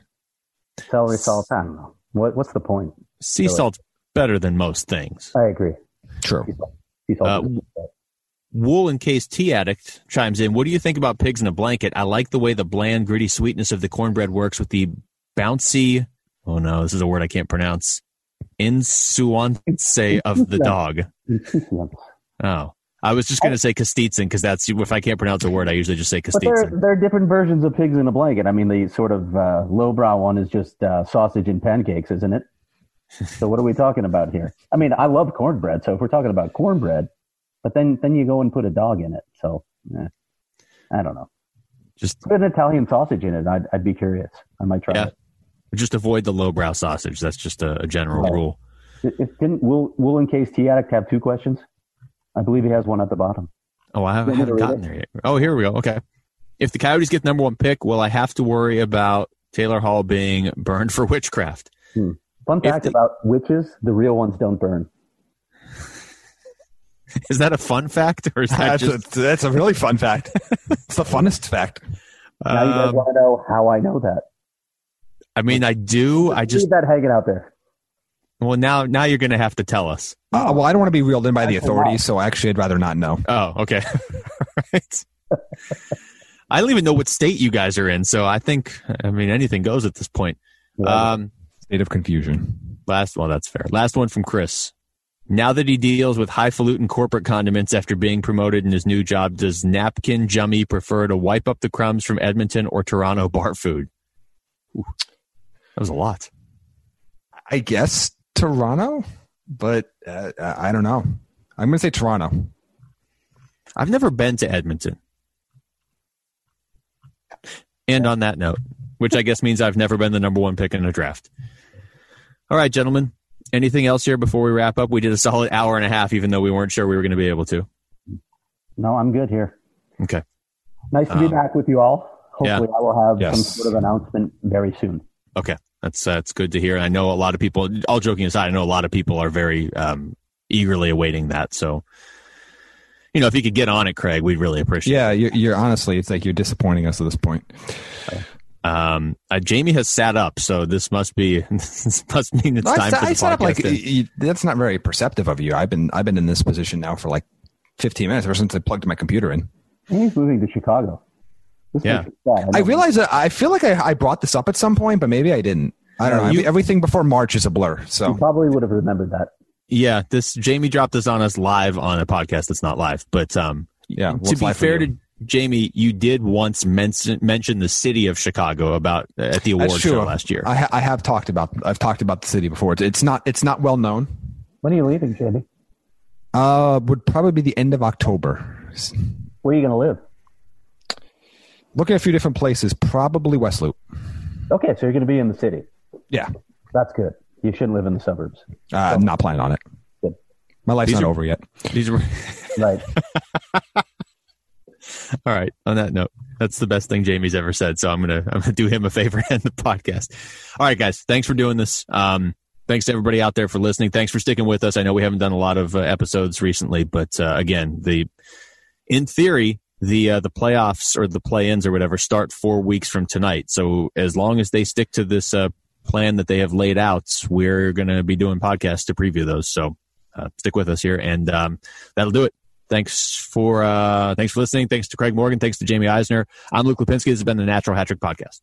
Celery salt, I don't know. What, what's the point? Sea really? salt's better than most things. I agree. True. Sea salt. Sea salt uh, Wool and Case Tea Addict chimes in. What do you think about pigs in a blanket? I like the way the bland, gritty sweetness of the cornbread works with the bouncy. Oh no, this is a word I can't pronounce insuance of the dog. Oh. I was just going to say Kostitsin because that's if I can't pronounce a word, I usually just say. But there, there, are different versions of pigs in a blanket. I mean, the sort of uh, lowbrow one is just uh, sausage and pancakes, isn't it? so what are we talking about here? I mean, I love cornbread, so if we're talking about cornbread, but then then you go and put a dog in it, so eh, I don't know. Just put an Italian sausage in it. I'd, I'd be curious. I might try yeah. it. Just avoid the lowbrow sausage. That's just a, a general right. rule. If, didn't Will, Will and Case Tea Addict have two questions? I believe he has one at the bottom. Oh, I haven't, haven't gotten there yet. Oh, here we go. Okay. If the Coyotes get the number one pick, will I have to worry about Taylor Hall being burned for witchcraft? Hmm. Fun fact the, about witches: the real ones don't burn. Is that a fun fact, or is that that's, just... a, that's a really fun fact? it's the funnest fact. Now you guys um, want to know how I know that? I mean, I do. I just leave that hanging out there. Well, now now you're going to have to tell us. Uh, well, I don't want to be reeled in by the authorities, so actually, I'd rather not know. Oh, okay. right. I don't even know what state you guys are in, so I think I mean anything goes at this point. Um, state of confusion. Last one, well, that's fair. Last one from Chris. Now that he deals with highfalutin corporate condiments after being promoted in his new job, does Napkin Jummy prefer to wipe up the crumbs from Edmonton or Toronto bar food? Ooh. That was a lot. I guess Toronto, but uh, I don't know. I'm going to say Toronto. I've never been to Edmonton. And on that note, which I guess means I've never been the number one pick in a draft. All right, gentlemen. Anything else here before we wrap up? We did a solid hour and a half, even though we weren't sure we were going to be able to. No, I'm good here. Okay. Nice to be um, back with you all. Hopefully, yeah. I will have yes. some sort of announcement very soon. Okay, that's that's good to hear. I know a lot of people. All joking aside, I know a lot of people are very um, eagerly awaiting that. So, you know, if you could get on it, Craig, we'd really appreciate. Yeah, it. you're, you're honestly, it's like you're disappointing us at this point. Um, uh, Jaime has sat up, so this must be this must mean it's time I, for the I sat up like you, that's not very perceptive of you. I've been I've been in this position now for like 15 minutes ever since I plugged my computer in. He's moving to Chicago. This yeah. I, I realize that I feel like I, I brought this up at some point, but maybe I didn't. I don't know. You, everything before March is a blur. So you probably would have remembered that. Yeah, this Jaime dropped this on us live on a podcast that's not live, but um, yeah. To be fair to Jaime, you did once mention mention the city of Chicago about uh, at the award show last year. I, ha- I, have talked about I've talked about the city before. It's, it's not it's not well known. When are you leaving, Jaime? Uh, would probably be the end of October. Where are you going to live? Looking at a few different places, probably West Loop. Okay, so you're going to be in the city. Yeah, that's good. You shouldn't live in the suburbs. Uh, so, not planning on it. Good. My life's these not are, over yet. These are right. All right. On that note, that's the best thing Jaime's ever said. So I'm gonna I'm gonna do him a favor and the podcast. All right, guys. Thanks for doing this. Um, thanks to everybody out there for listening. Thanks for sticking with us. I know we haven't done a lot of uh, episodes recently, but uh, again, the in theory the uh, the playoffs or the play-ins or whatever start four weeks from tonight. So as long as they stick to this uh, plan that they have laid out, we're going to be doing podcasts to preview those. So uh, stick with us here, and um, that'll do it. Thanks for uh, thanks for listening. Thanks to Craig Morgan. Thanks to Jaime Eisner. I'm Luke Lapinski. This has been the Natural Hat Trick Podcast.